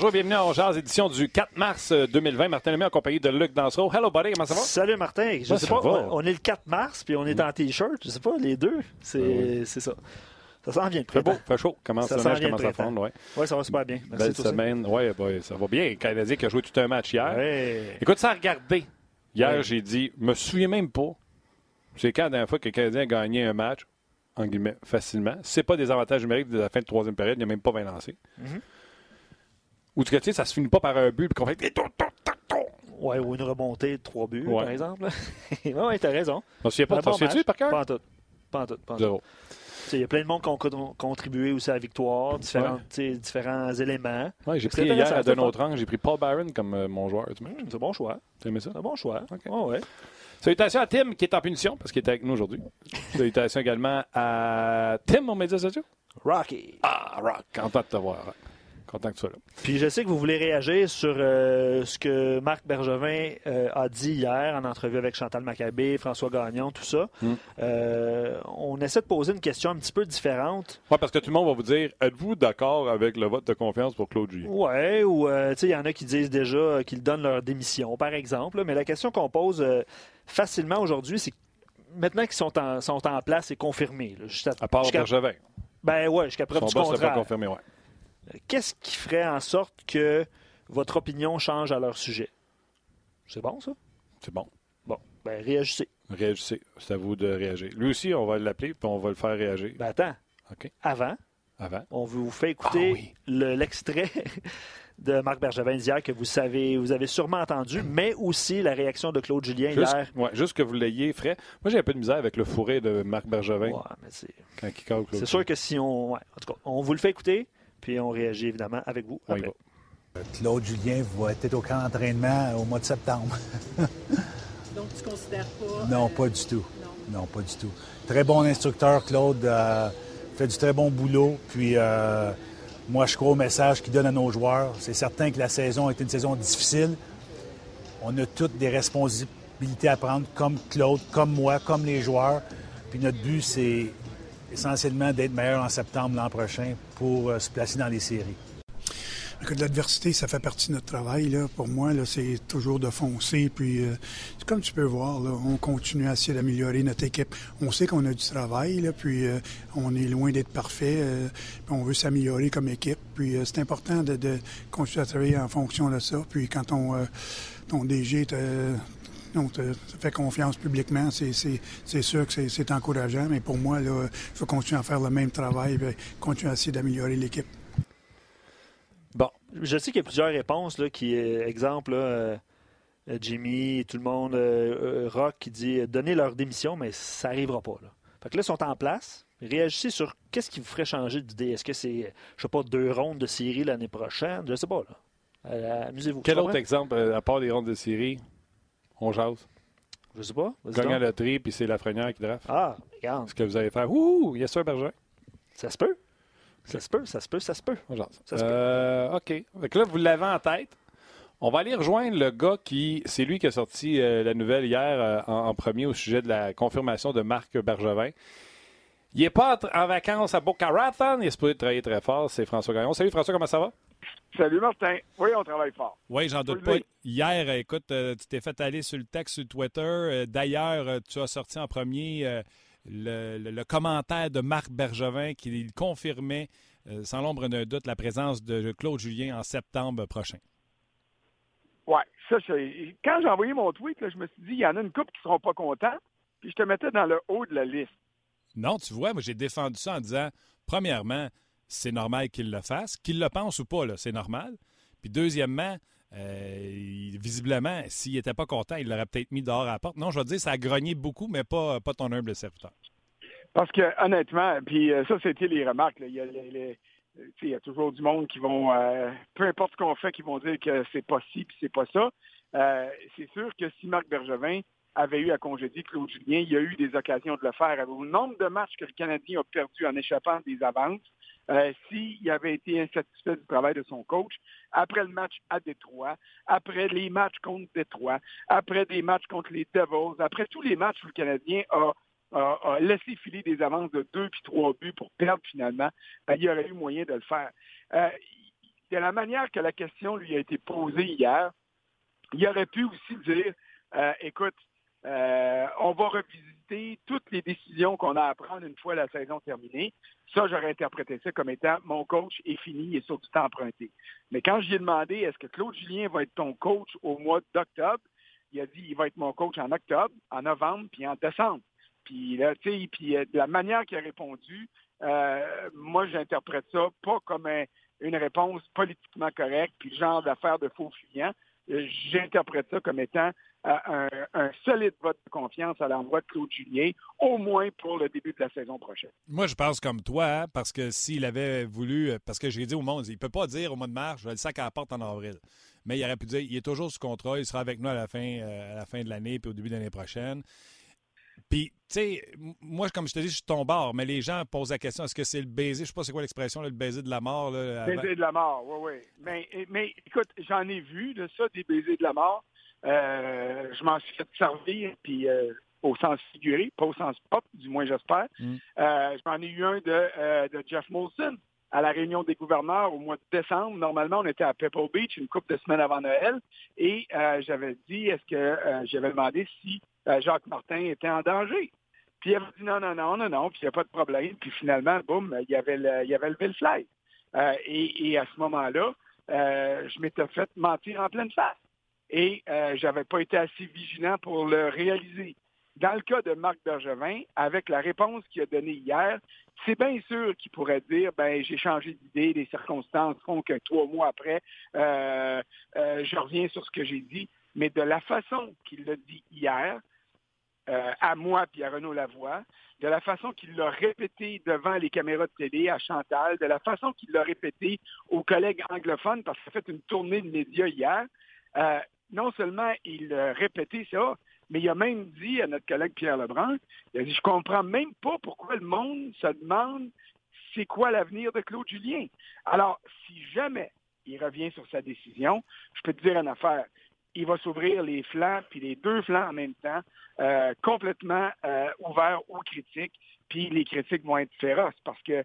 Bonjour, bienvenue à Ongears, édition du 4 mars 2020. Martin Lemay en compagnie de Luc Dansereau. Hello, buddy, comment ça va? Salut, Martin. Je Ouais, sais pas, va. on est le 4 mars, puis on est en T-shirt. Je sais pas, les deux. C'est c'est ça. Ça s'en vient de Fait beau, printemps. fait chaud. Commence, Ça neige commence le à fondre, ouais. Oui, ça va super bien. Merci, Belle semaine. Ouais, ouais, ça va bien. Le Canadien qui a joué tout un match hier. Ouais. Écoute, ça a regardé. Hier, j'ai dit, je me souviens même pas. C'est quand la dernière fois que le Canadien a gagné un match, en guillemets, facilement. C'est pas des avantages numériques de la fin de troisième période, il n'y a même pas 20 lancés. Mhm. Ou tu sais, ça se finit pas par un but, puis qu'on fait. Ouais, ou une remontée de trois buts, Ouais. par exemple. oui, ouais, t'as raison. On se souvient pas, t'en souviens-tu par cœur? Pas en tout. Pas en tout. pas en tout. Il y a plein de monde qui ont con- contribué aussi à la victoire, différents, différents éléments. Ouais, j'ai pris hier à angle, j'ai pris Paul Byron comme euh, mon joueur. Hum, C'est un bon choix. T'as aimé ça? C'est un bon choix. Ok. Ouais, ouais. Salutations à Tim qui est en punition parce qu'il est avec nous aujourd'hui. Salutations également à Tim, mon média social. Rocky. Ah, Rock, content de te voir. Content que tu sois là. Puis je sais que vous voulez réagir sur euh, ce que Marc Bergevin euh, a dit hier en entrevue avec Chantal Maccabé, François Gagnon, tout ça. Mm. Euh, on essaie de poser une question un petit peu différente. Ouais, parce que tout le monde va vous dire êtes-vous d'accord avec le vote de confiance pour Claude Julien? Ouais, ou tu sais, il y en a qui disent déjà qu'ils donnent leur démission, par exemple. Mais la question qu'on pose facilement aujourd'hui, c'est maintenant qu'ils sont en, sont en place et confirmés. là, À part jusqu'à- Bergevin. ben ouais, jusqu'à preuve Son du l'a pas contraire. confirmé, ouais. Qu'est-ce qui ferait en sorte que votre opinion change à leur sujet? C'est bon, ça? C'est bon. Bon, ben réagissez. Réagissez. C'est à vous de réagir. Lui aussi, on va l'appeler puis on va le faire réagir. Ben attends, OK. avant, Avant. on vous fait écouter Ah oui. le- l'extrait de Marc Bergevin d'hier que vous savez, vous avez sûrement entendu, mais aussi la réaction de Claude Julien Juste, hier. ouais, juste que vous l'ayez frais. Moi, j'ai un peu de misère avec le fourré de Marc Bergevin Ouais, mais c'est quand il Claude c'est sûr que si on. ouais, en tout cas, on vous le fait écouter, puis on réagit évidemment avec vous. On y après. va. Claude Julien va être au camp d'entraînement au mois de septembre. Donc, tu considères pas. Non, euh, pas du tout. Non. Non, pas du tout. Très bon instructeur, Claude. euh, fait du très bon boulot. Puis euh, moi, je crois au message qu'il donne à nos joueurs. C'est certain que la saison a été une saison difficile. On a toutes des responsabilités à prendre, comme Claude, comme moi, comme les joueurs. Puis notre but, c'est essentiellement d'être meilleur en septembre l'an prochain pour euh, se placer dans les séries. L'adversité, ça fait partie de notre travail. Là. Pour moi, c'est toujours de foncer. Puis, euh, comme tu peux voir, on continue à essayer d'améliorer notre équipe. On sait qu'on a du travail, puis euh, on est loin d'être parfait. on veut s'améliorer comme équipe. Puis c'est important de, continuer à travailler en fonction de ça. Puis quand on, ton DG te, on te, te fait confiance publiquement, c'est, c'est, c'est sûr que c'est, c'est encourageant. Mais pour moi, il faut continuer à faire le même travail, puis continuer à essayer d'améliorer l'équipe. Bon. Je sais qu'il y a plusieurs réponses là, qui, euh, exemple, là, euh, Jimmy, tout le monde, euh, Rock qui dit donnez leur démission, mais ça n'arrivera pas. Là. Fait que là, ils sont en place. Réagissez sur qu'est-ce qui vous ferait changer d'idée? Est-ce que c'est, je sais pas, deux rondes de série l'année prochaine? Je sais pas, là. Euh, amusez-vous. Quel autre exemple, à part les rondes de série? On jase. Je sais pas. Gagne donc. la loterie, puis c'est Lafrenière qui draft. Ah, regarde. Ce que vous allez faire. Ouh, yes sir, Bergevin. Ça se peut. Ça se peut, ça se peut, ça se peut. On jase. Ça se peut. Euh, OK. Que là, vous l'avez en tête. On va aller rejoindre le gars qui, c'est lui qui a sorti euh, la nouvelle hier euh, en, en premier au sujet de la confirmation de Marc Bergevin. Il n'est pas en, en vacances à Boca Raton, il est supposé travailler très fort, c'est François Gagnon. Salut François, comment ça va? Salut Martin. Oui, on travaille fort. Oui, j'en doute Oui, pas. oui. Hier, euh, écoute, euh, tu t'es fait aller sur le texte sur Twitter. Euh, D'ailleurs, tu as sorti en premier le, le- le commentaire de Marc Bergevin qui confirmait, sans l'ombre d'un doute, la présence de Claude Julien en septembre prochain. Ouais, ça, c'est. Quand j'ai envoyé mon tweet, là, je me suis dit, il y en a une couple qui seront pas contents, puis je te mettais dans le haut de la liste. Non, tu vois, moi, j'ai défendu ça en disant, premièrement, c'est normal qu'il le fasse. Qu'il le pense ou pas, c'est normal. Puis deuxièmement, euh, visiblement, s'il n'était pas content, il l'aurait peut-être mis dehors à la porte. Non, je te dire, ça a grogné beaucoup, mais pas, pas ton humble serviteur. Parce que, honnêtement, puis euh, ça, c'était les remarques. il y a toujours du monde qui vont, euh, peu importe ce qu'on fait, qui vont dire que c'est pas ci puis c'est pas ça. Euh, c'est sûr que si Marc Bergevin avait eu à congédier Claude Julien, il y a eu des occasions de le faire. Au nombre de matchs que le Canadien a perdu en échappant des avances, euh, s'il avait été insatisfait du travail de son coach, après le match à Détroit, après les matchs contre Détroit, après des matchs contre les Devils, après tous les matchs où le Canadien a laissé filer des avances de deux puis trois buts pour perdre finalement, ben, il y aurait eu moyen de le faire. Euh, de la manière que la question lui a été posée hier, il aurait pu aussi dire, euh, écoute, euh, on va revisiter toutes les décisions qu'on a à prendre une fois la saison terminée. Ça, j'aurais interprété ça comme étant mon coach est fini, est sur du temps emprunté. Mais quand j'ai demandé est-ce que Claude Julien va être ton coach au mois d'octobre, il a dit il va être mon coach en octobre, en novembre, puis en décembre. Puis là, tu sais, puis euh, de la manière qu'il a répondu, euh, moi, j'interprète ça pas comme une réponse politiquement correcte, puis genre d'affaire de faux fuyants. Euh, j'interprète ça comme étant un, solide vote de confiance à l'endroit de Claude Julien, au moins pour le début de la saison prochaine. Moi, je pense comme toi, hein, parce que s'il avait voulu, parce que j'ai dit au monde, il ne peut pas dire au mois de mars, je vais le sac à la porte en avril. Mais il aurait pu dire, il est toujours sous contrat, il sera avec nous à la fin, à la fin de l'année puis au début de l'année prochaine. Puis, tu sais, moi, comme je te dis, je suis ton bord, mais les gens posent la question est-ce que c'est le baiser Je sais pas c'est quoi l'expression, le baiser de la mort. Là, baiser de la mort, oui, oui. Mais, mais écoute, j'en ai vu de ça, des baisers de la mort. Euh, je m'en suis fait servir, puis euh, au sens figuré, pas au sens propre, du moins j'espère. Mm. Euh, j'en ai eu un de, de Jeff Molson à la réunion des gouverneurs au mois de décembre. Normalement, on était à Pebble Beach une couple de semaines avant Noël et j'avais dit, est-ce que j'avais demandé si euh, Jacques Martin était en danger. Puis il avait dit non, non, non, non, non, puis il n'y a pas de problème. Puis finalement, boum, il y avait, le, il y avait levé le fly. Euh, et, à ce moment-là, je m'étais fait mentir en pleine face. Et je n'avais pas été assez vigilant pour le réaliser. Dans le cas de Marc Bergevin, avec la réponse qu'il a donnée hier, c'est bien sûr qu'il pourrait dire, ben j'ai changé d'idée, les circonstances font que trois mois après, je reviens sur ce que j'ai dit. Mais de la façon qu'il l'a dit hier, euh, à moi puis à Renaud Lavoie, de la façon qu'il l'a répété devant les caméras de télé à Chantal, de la façon qu'il l'a répété aux collègues anglophones, parce qu'il a fait une tournée de médias hier, euh, non seulement il a répété ça, mais il a même dit à notre collègue Pierre Lebrun, il a dit, je comprends même pas pourquoi le monde se demande c'est quoi l'avenir de Claude Julien. Alors, si jamais il revient sur sa décision, je peux te dire une affaire il va s'ouvrir les flancs, puis les deux flancs en même temps, euh, complètement euh, ouverts aux critiques, puis les critiques vont être féroces parce que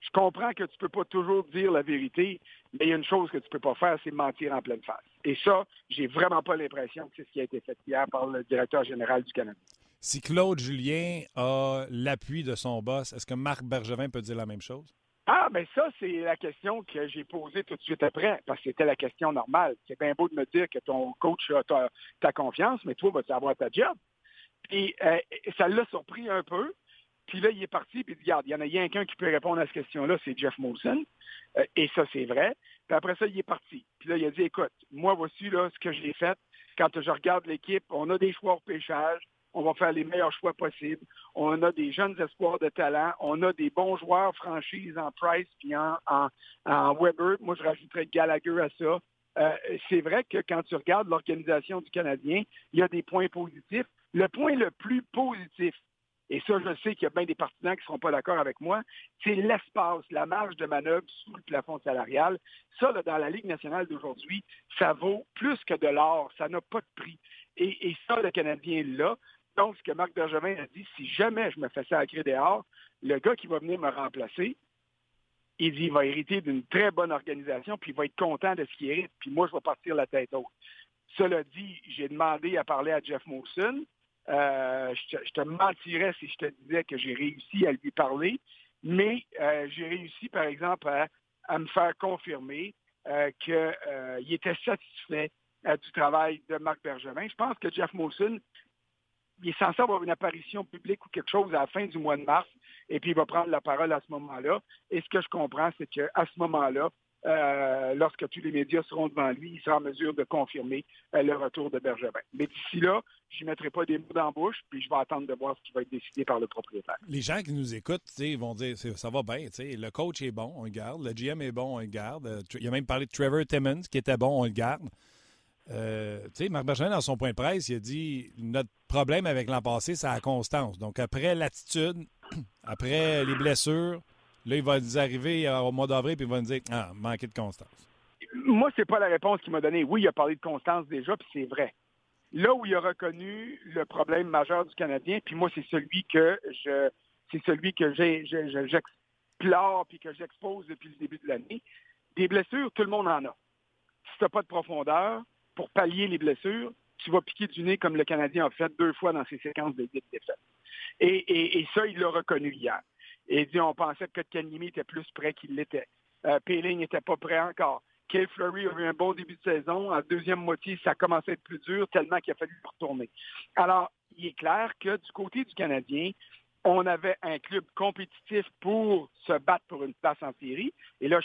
je comprends que tu ne peux pas toujours dire la vérité, mais il y a une chose que tu ne peux pas faire, c'est mentir en pleine face. Et ça, j'ai vraiment pas l'impression que c'est ce qui a été fait hier par le directeur général du Canada. Si Claude Julien a l'appui de son boss, est-ce que Marc Bergevin peut dire la même chose? Ah, ben ça, c'est la question que j'ai posée tout de suite après, parce que c'était la question normale. C'est bien beau de me dire que ton coach a ta, confiance, mais toi, vas-tu avoir ta job? Puis euh, ça l'a surpris un peu. Puis là, il est parti, puis il dit, regarde, il y en a rien qu'un qui peut répondre à cette question-là, c'est Jeff Molson. Euh, et ça, c'est vrai. Puis après ça, il est parti. Puis là, il a dit, écoute, moi, voici là ce que j'ai fait. Quand je regarde l'équipe, on a des choix au pêchage on va faire les meilleurs choix possibles. On a des jeunes espoirs de talent. On a des bons joueurs franchises en Price puis en, Weber. Moi, je rajouterais Gallagher à ça. Euh, c'est vrai que quand tu regardes l'organisation du Canadien, il y a des points positifs. Le point le plus positif, et ça, je sais qu'il y a bien des partisans qui ne seront pas d'accord avec moi, c'est l'espace, la marge de manœuvre sous le plafond salarial. Ça, dans la Ligue nationale d'aujourd'hui, ça vaut plus que de l'or. Ça n'a pas de prix. Et, ça, le Canadien là. Donc, ce que Marc Bergevin a dit, si jamais je me fais sacrer dehors, le gars qui va venir me remplacer, il dit, il va hériter d'une très bonne organisation, puis il va être content de ce qu'il hérite, puis moi, je vais partir la tête haute. Cela dit, j'ai demandé à parler à Jeff Molson. Euh, je, te, mentirais si je te disais que j'ai réussi à lui parler, mais euh, j'ai réussi, par exemple, à, me faire confirmer euh, qu'il était satisfait du travail de Marc Bergevin. Je pense que Jeff Molson il est censé avoir une apparition publique ou quelque chose à la fin du mois de mars, et puis il va prendre la parole à ce moment-là. Et ce que je comprends, c'est qu'à ce moment-là, euh, lorsque tous les médias seront devant lui, il sera en mesure de confirmer euh, le retour de Bergevin. Mais d'ici là, je ne mettrai pas des mots dans la bouche, puis je vais attendre de voir ce qui va être décidé par le propriétaire. Les gens qui nous écoutent vont dire ça va bien, le coach est bon, on le garde, le GM est bon, on le garde. Euh, il a même parlé de Trevor Timmons qui était bon, on le garde. Marc Bergevin, dans son point de presse, il a dit notre problème avec l'an passé, c'est la constance. Donc, après l'attitude, après les blessures, là, il va nous arriver au mois d'avril puis il va nous dire Ah, manquer de constance. Moi, c'est pas la réponse qu'il m'a donnée. Oui, il a parlé de constance déjà, puis c'est vrai. Là où il a reconnu le problème majeur du Canadien, puis moi, c'est celui que je c'est celui que j'explore puis que j'expose depuis le début de l'année, Des blessures, tout le monde en a. Si tu n'as pas de profondeur, pour pallier les blessures, tu vas piquer du nez comme le Canadien a fait deux fois dans ses séquences de 8 défaites. Et, ça, il l'a reconnu hier. Et on pensait que Kanyemi était plus prêt qu'il l'était. Euh, Péling n'était pas prêt encore. Kay Fleury a eu un bon début de saison. En deuxième moitié, ça a commencé à être plus dur tellement qu'il a fallu retourner. Alors, il est clair que du côté du Canadien, on avait un club compétitif pour se battre pour une place en série. Et là,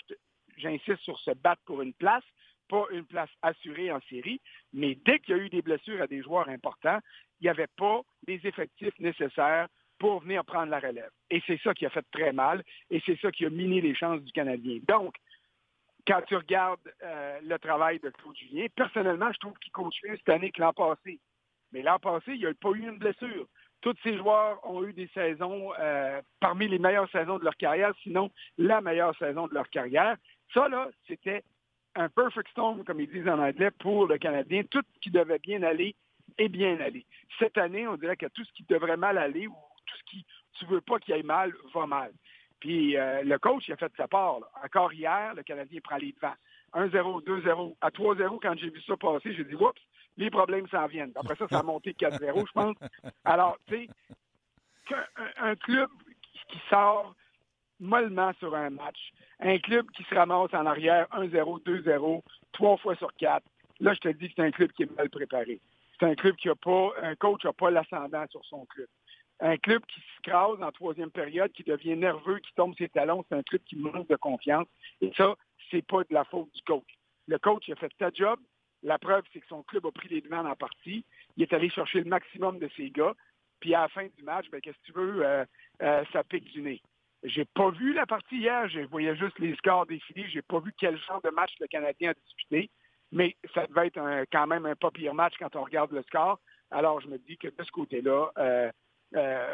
j'insiste sur se battre pour une place, pas une place assurée en série. Mais dès qu'il y a eu des blessures à des joueurs importants, il n'y avait pas les effectifs nécessaires pour venir prendre la relève. Et c'est ça qui a fait très mal, et c'est ça qui a miné les chances du Canadien. Donc, quand tu regardes euh, le travail de Claude Julien, personnellement, je trouve qu'il coach mieux cette année que l'an passé. Mais l'an passé, il n'y a pas eu une blessure. Tous ces joueurs ont eu des saisons euh, parmi les meilleures saisons de leur carrière, sinon la meilleure saison de leur carrière. Ça, là, c'était un perfect storm, comme ils disent en anglais, pour le Canadien. Tout ce qui devait bien aller est bien allé. Cette année, on dirait que tout ce qui devrait mal aller ou qui tu veux pas qu'il aille mal va mal. Puis euh, le coach, il a fait sa part. Encore hier, le Canadien prend les devants. 1-0, 2-0. À 3-0, quand j'ai vu ça passer, j'ai dit, oups, les problèmes s'en viennent. Après ça, ça a monté 4-0, je pense. Alors, tu sais, un, club qui sort mollement sur un match, un club qui se ramasse en arrière 1-0, 2-0, trois fois sur quatre, là, je te dis que c'est un club qui est mal préparé. C'est un club qui a pas, un coach n'a pas l'ascendant sur son club un club qui se crase en troisième période, qui devient nerveux, qui tombe ses talons, c'est un club qui manque de confiance. Et ça, c'est pas de la faute du coach. Le coach a fait sa job. La preuve, c'est que son club a pris les devants en partie. Il est allé chercher le maximum de ses gars. Puis à la fin du match, ben, qu'est-ce que tu veux, euh, euh, ça pique du nez. J'ai pas vu la partie hier, je voyais juste les scores défiler. J'ai pas vu quel genre de match le Canadien a disputé. Mais ça devait être quand même un pas pire match quand on regarde le score. Alors je me dis que de ce côté-là, euh, euh,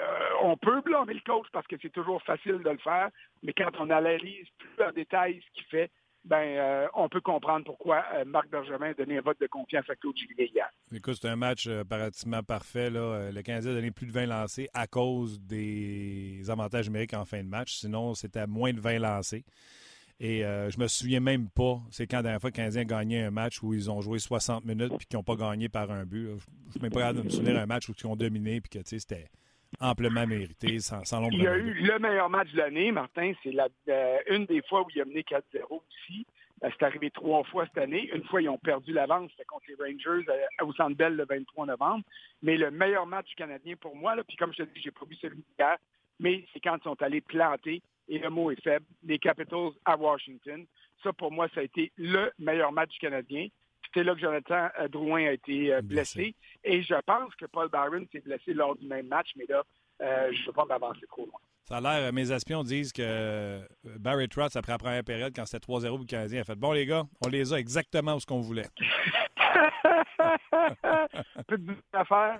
on peut blâmer le coach parce que c'est toujours facile de le faire, mais quand on analyse plus en détail ce qu'il fait, ben, euh, on peut comprendre pourquoi euh, Marc Bergevin a donné un vote de confiance à Claude Julien hier. Écoute, c'est un match pratiquement parfait. Là. Le Canadien a donné plus de 20 lancés à cause des avantages numériques en fin de match. Sinon, c'était moins de 20 lancés. Et je me souviens même pas, c'est quand la dernière fois que le Canadien a gagné un match où ils ont joué 60 minutes puis qu'ils n'ont pas gagné par un but. Je ne même pas de me souvenir un match où ils ont dominé puis que c'était amplement mérité, sans, sans Il y a eu le meilleur match de l'année, Martin. C'est la, euh, une des fois où il a mené 4-0 aussi. Euh, c'est arrivé trois fois cette année. Une fois, ils ont perdu l'avance, c'était contre les Rangers euh, au Centre Bell le 23 novembre. Mais le meilleur match canadien pour moi, là, puis comme je te dis, j'ai pas vu celui d'hier, mais c'est quand ils sont allés planter, et le mot est faible, les Capitals à Washington. Ça, pour moi, ça a été le meilleur match canadien. C'est là que Jonathan euh, Drouin a été euh, blessé. Et je pense que Paul Byron s'est blessé lors du même match, mais là, euh, je ne veux pas m'avancer trop loin. Ça a l'air, mes espions disent que Barry Trotz, après la première période, quand c'était 3-0 pour le Canadien, a fait Bon, les gars, on les a exactement où ce qu'on voulait. Petite affaire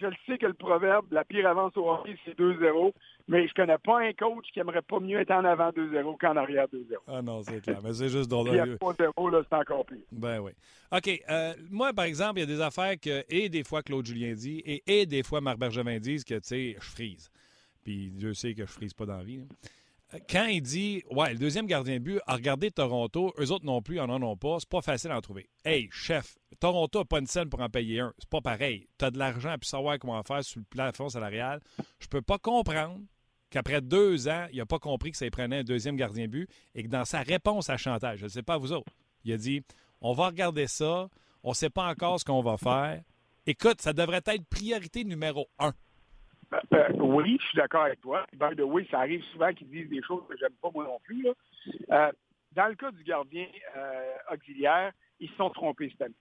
je le sais que le proverbe, la pire avance au hockey, c'est 2-0, mais je connais pas un coach qui aimerait pas mieux être en avant 2-0 qu'en arrière 2-0. Ah non, c'est clair. Mais c'est juste drôle. Il y a 3-0, là, c'est encore pire. Ben oui. OK. Euh, moi, par exemple, il y a des affaires que, et des fois, Claude Julien dit, et, et des fois, Marc Bergevin dit que, tu sais, je frise. Puis Dieu sait que je frise pas dans la vie quand il dit Ouais, le deuxième gardien de but a regardé Toronto, eux autres non plus, en en ont pas, c'est pas facile à en trouver. Hey, chef, Toronto n'a pas une scène pour en payer un. C'est pas pareil. Tu as de l'argent à savoir comment faire sur le plafond salarial. Je peux pas comprendre qu'après deux ans, il n'a pas compris que ça prenait un deuxième gardien de but et que dans sa réponse à chantage, je ne sais pas vous autres, il a dit On va regarder ça, on ne sait pas encore ce qu'on va faire. Écoute, ça devrait être priorité numéro un. Ben, ben, oui, je suis d'accord avec toi. Ben, de oui, ça arrive souvent qu'ils disent des choses que j'aime pas moi non plus. Euh, dans le cas du gardien euh, auxiliaire, ils se sont trompés cette année.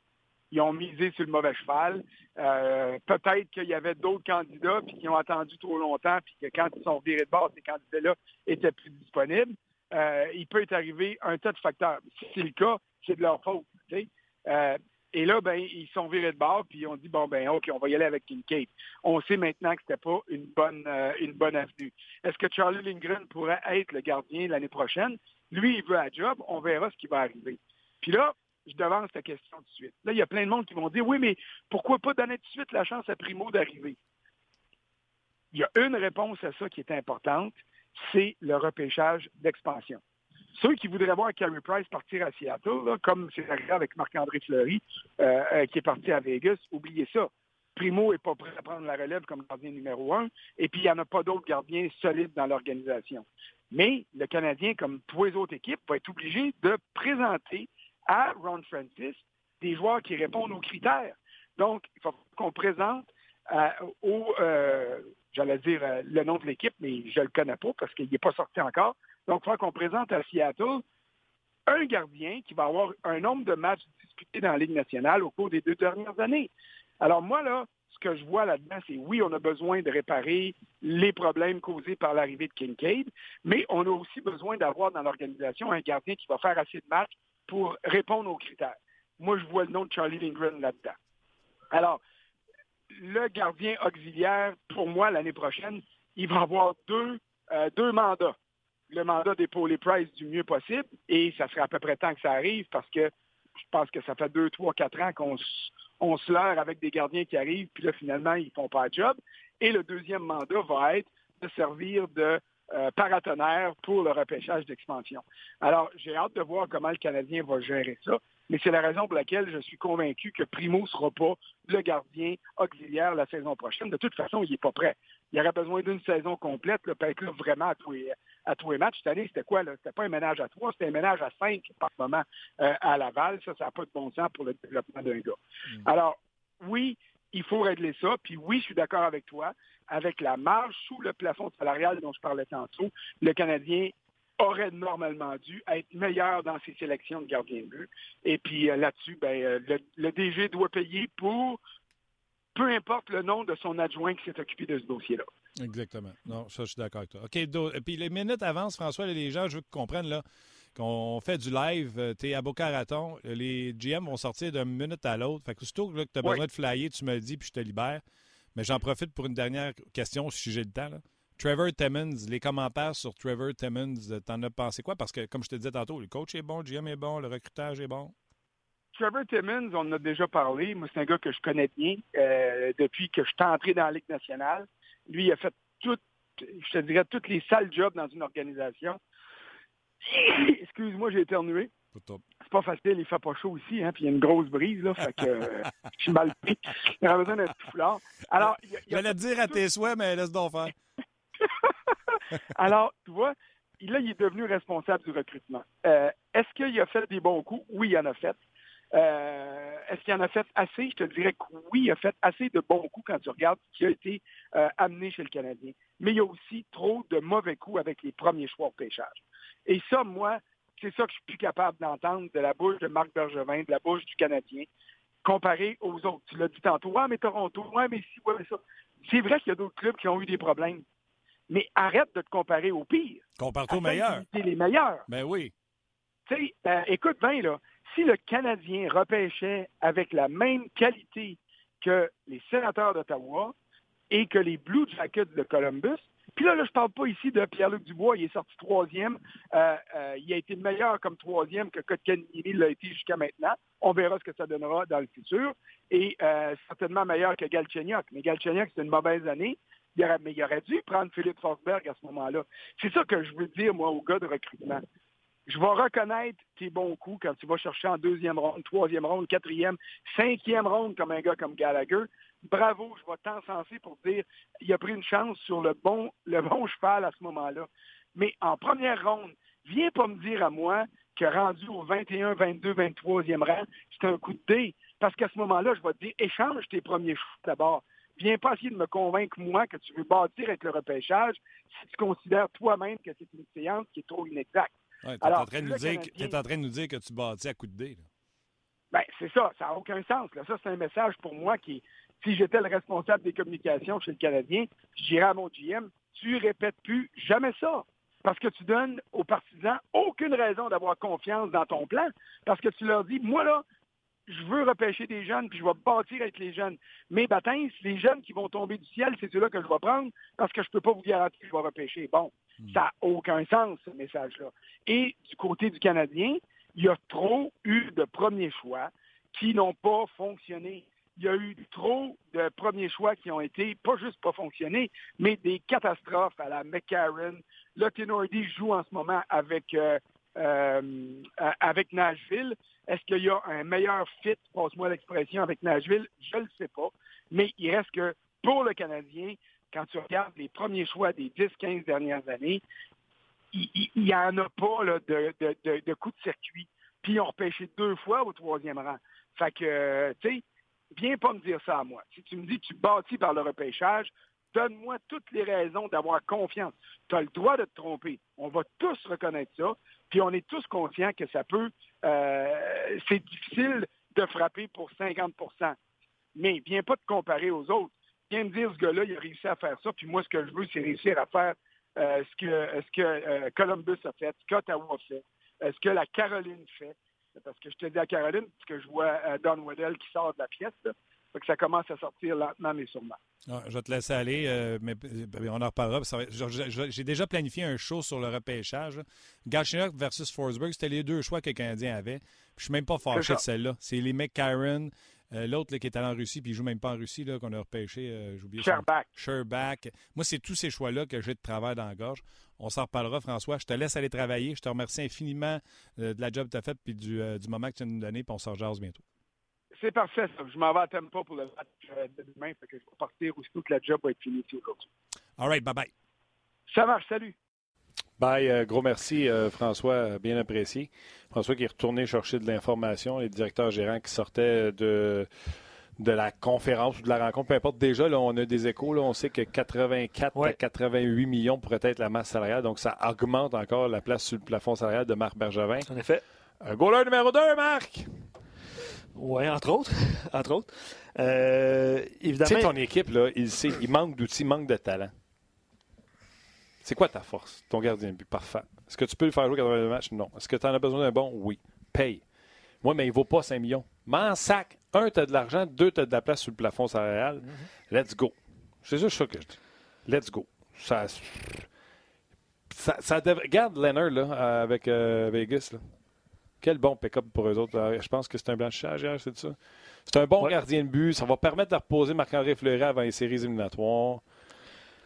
Ils ont misé sur le mauvais cheval. Euh, peut-être qu'il y avait d'autres candidats puis qui ont attendu trop longtemps puis que quand ils sont virés de bord, ces candidats-là étaient plus disponibles. il peut être arrivé un tas de facteurs. Si c'est le cas, c'est de leur faute. Et là, ben, ils sont virés de bord, puis ont dit, bon, ben, OK, on va y aller avec Kincaid. On sait maintenant que c'était pas une bonne, euh, une bonne avenue. Est-ce que Charlie Lindgren pourrait être le gardien l'année prochaine? Lui, il veut un job, on verra ce qui va arriver. Puis là, je devance ta question tout de suite. Là, il y a plein de monde qui vont dire, oui, mais pourquoi pas donner tout de suite la chance à Primo d'arriver? Il y a une réponse à ça qui est importante, c'est le repêchage d'expansion. Ceux qui voudraient voir Carey Price partir à Seattle, comme c'est arrivé avec Marc-André Fleury, euh, euh, qui est parti à Vegas, oubliez ça. Primo n'est pas prêt à prendre la relève comme gardien numéro un, et puis il n'y en a pas d'autres gardiens solides dans l'organisation. Mais le Canadien, comme tous les autres équipes, va être obligé de présenter à Ron Francis des joueurs qui répondent aux critères. Donc, il faut qu'on présente euh, au, j'allais dire le nom de l'équipe, mais je ne le connais pas parce qu'il n'est pas sorti encore. Donc, il faut qu'on présente à Seattle un gardien qui va avoir un nombre de matchs disputés dans la Ligue nationale au cours des deux dernières années. Alors, moi, là, ce que je vois là-dedans, c'est oui, on a besoin de réparer les problèmes causés par l'arrivée de Kincaid, mais on a aussi besoin d'avoir dans l'organisation un gardien qui va faire assez de matchs pour répondre aux critères. Moi, je vois le nom de Charlie Lindgren là-dedans. Alors, le gardien auxiliaire, pour moi, l'année prochaine, il va avoir deux, euh, deux mandats le mandat d'épauler Price du mieux possible et ça serait à peu près temps que ça arrive parce que je pense que ça fait deux, trois, quatre ans qu'on on se leurre avec des gardiens qui arrivent, puis là, finalement, ils font pas le job. Et le deuxième mandat va être de servir de euh, paratonnerre pour le repêchage d'expansion. Alors, j'ai hâte de voir comment le Canadien va gérer ça, mais c'est la raison pour laquelle je suis convaincu que Primo ne sera pas le gardien auxiliaire la saison prochaine. De toute façon, il n'est pas prêt. Il aurait besoin d'une saison complète pour être là vraiment à tous les, à tous les matchs. Cette année, c'était quoi? C'était pas un ménage à trois, c'était un ménage à cinq par moment euh, à Laval. Ça, ça n'a pas de bon sens pour le développement d'un gars. Mm. Alors, oui, il faut régler ça. Puis oui, je suis d'accord avec toi. Avec la marge sous le plafond salarial dont je parlais tantôt, le Canadien aurait normalement dû être meilleur dans ses sélections de gardiens de but. Et puis euh, là-dessus, ben, euh, le, le, DG doit payer pour peu importe le nom de son adjoint qui s'est occupé de ce dossier-là. Exactement. Non, ça, je suis d'accord avec toi. OK, et puis les minutes avancent, François, les gens, je veux qu'ils comprennent là, qu'on fait du live, euh, tu es à Boca Raton, les GM vont sortir d'une minute à l'autre. Fait que aussitôt que tu as besoin de flyer, tu me le dis, puis je te libère. Mais j'en profite pour une dernière question, si j'ai le temps. Trevor Timmons, les commentaires sur Trevor Timmons, t'en as pensé quoi? Parce que, comme je te disais tantôt, le coach est bon, le GM est bon, le recrutage est bon. Trevor Timmons, on en a déjà parlé. Moi, c'est un gars que je connais bien euh, depuis que je suis entré dans la Ligue nationale. Lui, il a fait tout, je te dirais, tous les sales jobs dans une organisation. Excuse-moi, j'ai éternué. C'est pas facile, il fait pas chaud ici, hein, puis il y a une grosse brise, là, fait que euh, je suis mal pris. Il a besoin d'un tout foulard. Alors, J'allais te dire à tes souhaits, mais laisse donc faire. Alors, tu vois, là, il est devenu responsable du recrutement. Euh, est-ce qu'il a fait des bons coups? Oui, il en a fait. Euh, est-ce qu'il en a fait assez? Je te dirais que oui, il a fait assez de bons coups quand tu regardes ce qui a été euh, amené chez le Canadien. Mais il y a aussi trop de mauvais coups avec les premiers choix au pêchage. Et ça, moi, c'est ça que je suis plus capable d'entendre de la bouche de Marc Bergevin, de la bouche du Canadien, comparé aux autres. Tu l'as dit tantôt, ouais, mais Toronto, ouais, mais si, ouais, mais ça. C'est vrai qu'il y a d'autres clubs qui ont eu des problèmes. Mais arrête de te comparer aux pires. Compare-toi aux meilleurs. les meilleurs. Ben oui. Tu sais, euh, écoute bien, là, si le Canadien repêchait avec la même qualité que les sénateurs d'Ottawa et que les Blue Jackets de Columbus, puis là, là je ne parle pas ici de Pierre-Luc Dubois, il est sorti troisième. Euh, euh, il a été meilleur comme troisième que Kotkaniemi l'a été jusqu'à maintenant. On verra ce que ça donnera dans le futur. Et euh, certainement meilleur que Galchenyuk. Mais Galchenyuk, c'est une mauvaise année. Il aurait, mais il aurait dû prendre Philippe Forsberg à ce moment-là. C'est ça que je veux dire, moi, aux gars de recrutement je vais reconnaître tes bons coups quand tu vas chercher en deuxième ronde, troisième ronde, quatrième, cinquième ronde comme un gars comme Gallagher. Bravo, je vais t'encenser pour dire il a pris une chance sur le bon, le bon cheval à ce moment-là. Mais en première ronde, viens pas me dire à moi que rendu au 21, 22, 23e rang, c'est un coup de dé. Parce qu'à ce moment-là, je vais te dire, échange tes premiers choix d'abord. Viens pas essayer de me convaincre, moi, que tu veux bâtir avec le repêchage si tu considères toi-même que c'est une séance qui est trop inexacte. Ouais, tu es, en train de nous dire que tu bâtis à coup de dé. Ben, c'est ça, ça n'a aucun sens. Là. Ça, c'est un message pour moi qui, si j'étais le responsable des communications chez le Canadien, je dirais à mon GM, tu répètes plus jamais ça. Parce que tu donnes aux partisans aucune raison d'avoir confiance dans ton plan. Parce que tu leur dis, moi là, je veux repêcher des jeunes, puis je vais bâtir avec les jeunes. Mais baptêmes, les jeunes qui vont tomber du ciel, c'est ceux-là que je vais prendre parce que je ne peux pas vous garantir que je vais repêcher. Bon. Ça n'a aucun sens, ce message-là. Et du côté du Canadien, il y a trop eu de premiers choix qui n'ont pas fonctionné. Il y a eu trop de premiers choix qui ont été, pas juste pas fonctionnés, mais des catastrophes à la McCarron. Le Tenordi joue en ce moment avec euh, euh, avec Nashville. Est-ce qu'il y a un meilleur fit, passe-moi l'expression, avec Nashville? Je ne le sais pas. Mais il reste que pour le Canadien, quand tu regardes les premiers choix des 10-15 dernières années, il n'y en a pas de, de, coup de circuit. Puis ils ont repêché deux fois au troisième rang. Fait que, tu sais, viens pas me dire ça à moi. Si tu me dis que tu bâtis par le repêchage, donne-moi toutes les raisons d'avoir confiance. Tu as le droit de te tromper. On va tous reconnaître ça. Puis on est tous conscients que ça peut, euh, c'est difficile de frapper pour 50% Mais viens pas te comparer aux autres. Viens me dire, ce gars-là, il a réussi à faire ça. Puis moi, ce que je veux, c'est réussir à faire euh, ce que, ce que euh, Columbus a fait, ce qu'Ottawa fait, ce que la Caroline fait. Parce que je te dis à Caroline, parce que je vois Don Waddell qui sort de la pièce. que ça commence à sortir lentement, mais sûrement. Ah, je vais te laisser aller, euh, mais on en reparlera. J'ai déjà planifié un show sur le repêchage. Galchenyuk versus Forsberg, c'était les deux choix que les Canadiens avaient. je suis même pas fâché de celle-là. C'est les mecs Karen, euh, l'autre qui est allé en Russie, puis il joue même pas en Russie, qu'on a repêché. Euh, J'ai oublié Sherback. Moi, c'est tous ces choix-là que j'ai de travail dans la gorge. On s'en reparlera, François. Je te laisse aller travailler. Je te remercie infiniment de la job que tu as faite puis du, moment que tu nous donné, puis on se rejase bientôt. C'est parfait, ça. Je m'en vais à Tampa pour le match euh, de demain. Fait que je vais partir aussitôt que la job va être finie aujourd'hui. All right, bye-bye. Ça marche, salut. Bye, euh, gros merci, euh, François, bien apprécié. François qui est retourné chercher de l'information, les directeurs gérants qui sortaient de, de la conférence ou de la rencontre, peu importe. Déjà, là, on a des échos. Là, on sait que 84 à 88 millions pourrait être la masse salariale. Donc, ça augmente encore la place sur le plafond salarial de Marc Bergevin. En effet. Un goaler numéro 2, Marc! Oui, entre autres. entre autres. Euh, évidemment. Tu sais, ton équipe, là, il, sait, il manque d'outils, il manque de talent. C'est quoi ta force, ton gardien de but? Parfait. Est-ce que tu peux le faire jouer 82 matchs? Non. Est-ce que tu en as besoin d'un bon? Oui. Paye. Moi, mais il ne vaut pas 5 millions. Mais sac, un, tu as de l'argent, deux, tu as de la place sur le plafond salarial. Mm-hmm. Let's go. C'est juste ça que je dis. Let's go. Ça, ça, ça Regarde Leonard là, avec euh, Vegas. Là. Quel bon pick-up pour eux autres. Euh, je pense que c'est un blanchissage hier, c'est ça? C'est un bon gardien de but. Ça va permettre de reposer Marc-André Fleury avant les séries éliminatoires.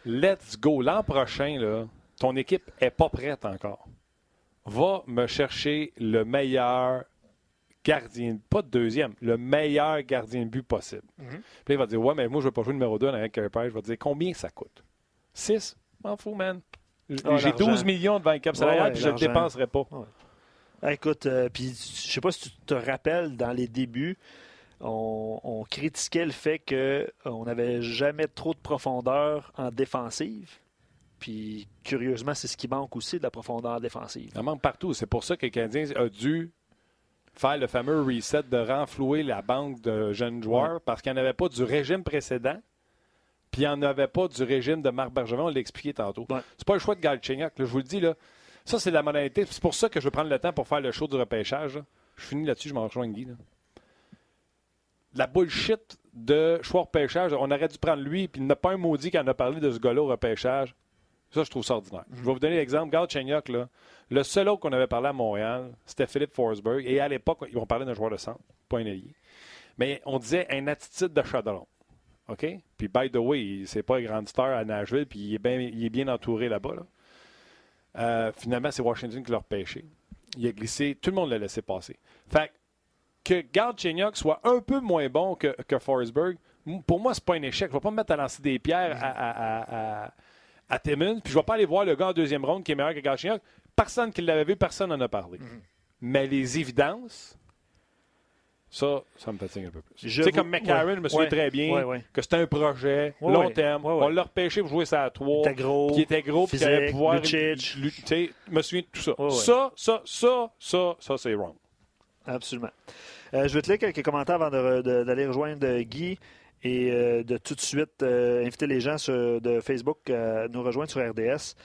Let's go. L'an prochain, là, ton équipe n'est pas prête encore. Va me chercher le meilleur gardien, pas de deuxième, le meilleur gardien de but possible. Mhm. Puis il va dire Ouais, mais moi, je ne veux pas jouer numéro 2 avec Carey Je vais dire Combien ça coûte? 6 M'en fous, man. Ah, J'ai 12 millions de cap salarial, puis je ne le dépenserai pas. Ah, écoute, euh, puis je sais pas si tu te rappelles, dans les débuts, on, critiquait le fait qu'on euh, n'avait jamais trop de profondeur en défensive. Puis, curieusement, c'est ce qui manque aussi de la profondeur défensive. Ça manque partout. C'est pour ça que le Canadien a dû faire le fameux reset de renflouer la banque de jeunes joueurs parce qu'il n'y en avait pas du régime précédent. Puis il n'y en avait pas du régime de Marc Bergevin, on l'a expliqué tantôt. C'est pas le choix de Galchenyuk. Je vous le dis, là, ça, c'est la modalité. C'est pour ça que je vais prendre le temps pour faire le show du repêchage. Je finis là-dessus, je m'en rejoins Guy. La bullshit de choix repêchage, on aurait dû prendre lui, puis il n'y a pas un maudit qui en a parlé de ce gars-là au repêchage. Ça, je trouve ça ordinaire. Je vais vous donner l'exemple. Garde Chenyok, là, le seul autre qu'on avait parlé à Montréal, c'était Philippe Forsberg. Et à l'époque, ils vont parler d'un joueur de centre, pas un allié. Mais on disait une attitude de chaudron. OK? Puis, by the way, c'est pas un grand star à Nashville, puis il est bien, il est bien entouré là-bas. Là. Euh, finalement, c'est Washington qui l'a repêché. Il a glissé, tout le monde l'a laissé passer. Fait que Gard soit un peu moins bon que, que Forsberg, pour moi, c'est pas un échec. Je ne vais pas me mettre à lancer des pierres à, à, à, Timmons, puis je ne vais pas aller voir le gars en deuxième ronde qui est meilleur que Gard Personne qui l'avait vu, personne n'en a parlé. Mm-hmm. Mais les évidences, ça, ça me fatigue un peu plus. Tu sais, comme McCarron, je me souviens très bien que c'était un projet long terme. On l'a repêché pour jouer ça à trois. Il était gros. Qui était gros, puis qui allait pouvoir. Tu sais, je me souviens de tout ça. Ça, ça, ça, ça, ça, c'est wrong. Absolument. Euh, je vais te lire quelques commentaires avant d'aller rejoindre Guy et euh, de tout de suite euh, inviter les gens de Facebook à nous rejoindre sur RDS.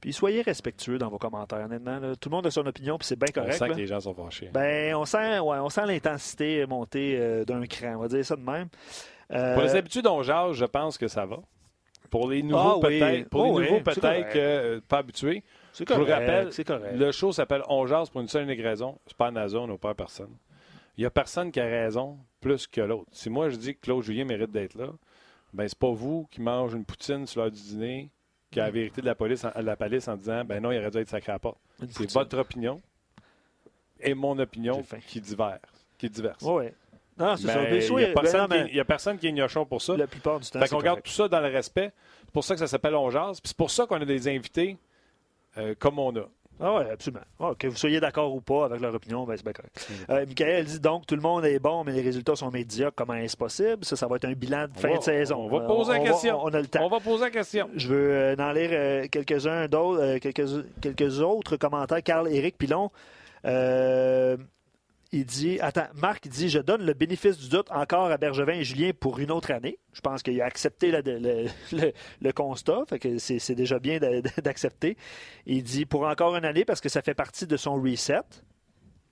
Puis soyez respectueux dans vos commentaires, honnêtement. Tout le monde a son opinion, puis c'est bien correct. On sent que les gens sont fâchés. Ben, on sent, ouais, on sent l'intensité monter euh, d'un cran, on va dire ça de même. Euh, Pour les habitudes on jase, je pense que ça va. Pour les nouveaux, ah peut-être, pour les oh nouveaux, peut-être euh, pas habitués. Je vous rappelle, le show s'appelle On jase pour une seule et unique raison. C'est pas Amazon, on n'a pas personne. Il n'y a personne qui a raison plus que l'autre. Si moi je dis que Claude Julien mérite d'être là, ben c'est pas vous qui mangez une poutine sur l'heure du dîner qui a la vérité de la police, en, la police en disant ben non, il aurait dû être sacré à porte. C'est votre opinion, et mon opinion qui divergent. Qui. Non, c'est ça. Mais il n'y a, ben personne qui- il y a personne qui est gnochon pour ça. La plupart du temps, Fait c'est qu'on garde correct. tout ça dans le respect. C'est pour ça que ça s'appelle On Jase. Puis c'est pour ça qu'on a des invités euh, comme on a. Ah oui, absolument. Ah, que vous soyez d'accord ou pas avec leur opinion, ben c'est bien correct. Euh, Michael dit donc tout le monde est bon, mais les résultats sont médiocres. Comment est-ce possible? Ça, ça va être un bilan de fin va- de saison. on va Euh, poser la va- question. on a le temps. On va poser la question. Je veux euh, en lire euh, quelques-uns d'autres, euh, quelques, quelques autres commentaires. Carl-Éric Pilon, euh, il dit, attends, Marc il dit, je donne le bénéfice du doute encore à Bergevin et Julien pour une autre année. Je pense qu'il a accepté le, le- le- le constat, fait que c'est c'est déjà bien d'accepter. Il dit pour encore une année parce que ça fait partie de son reset.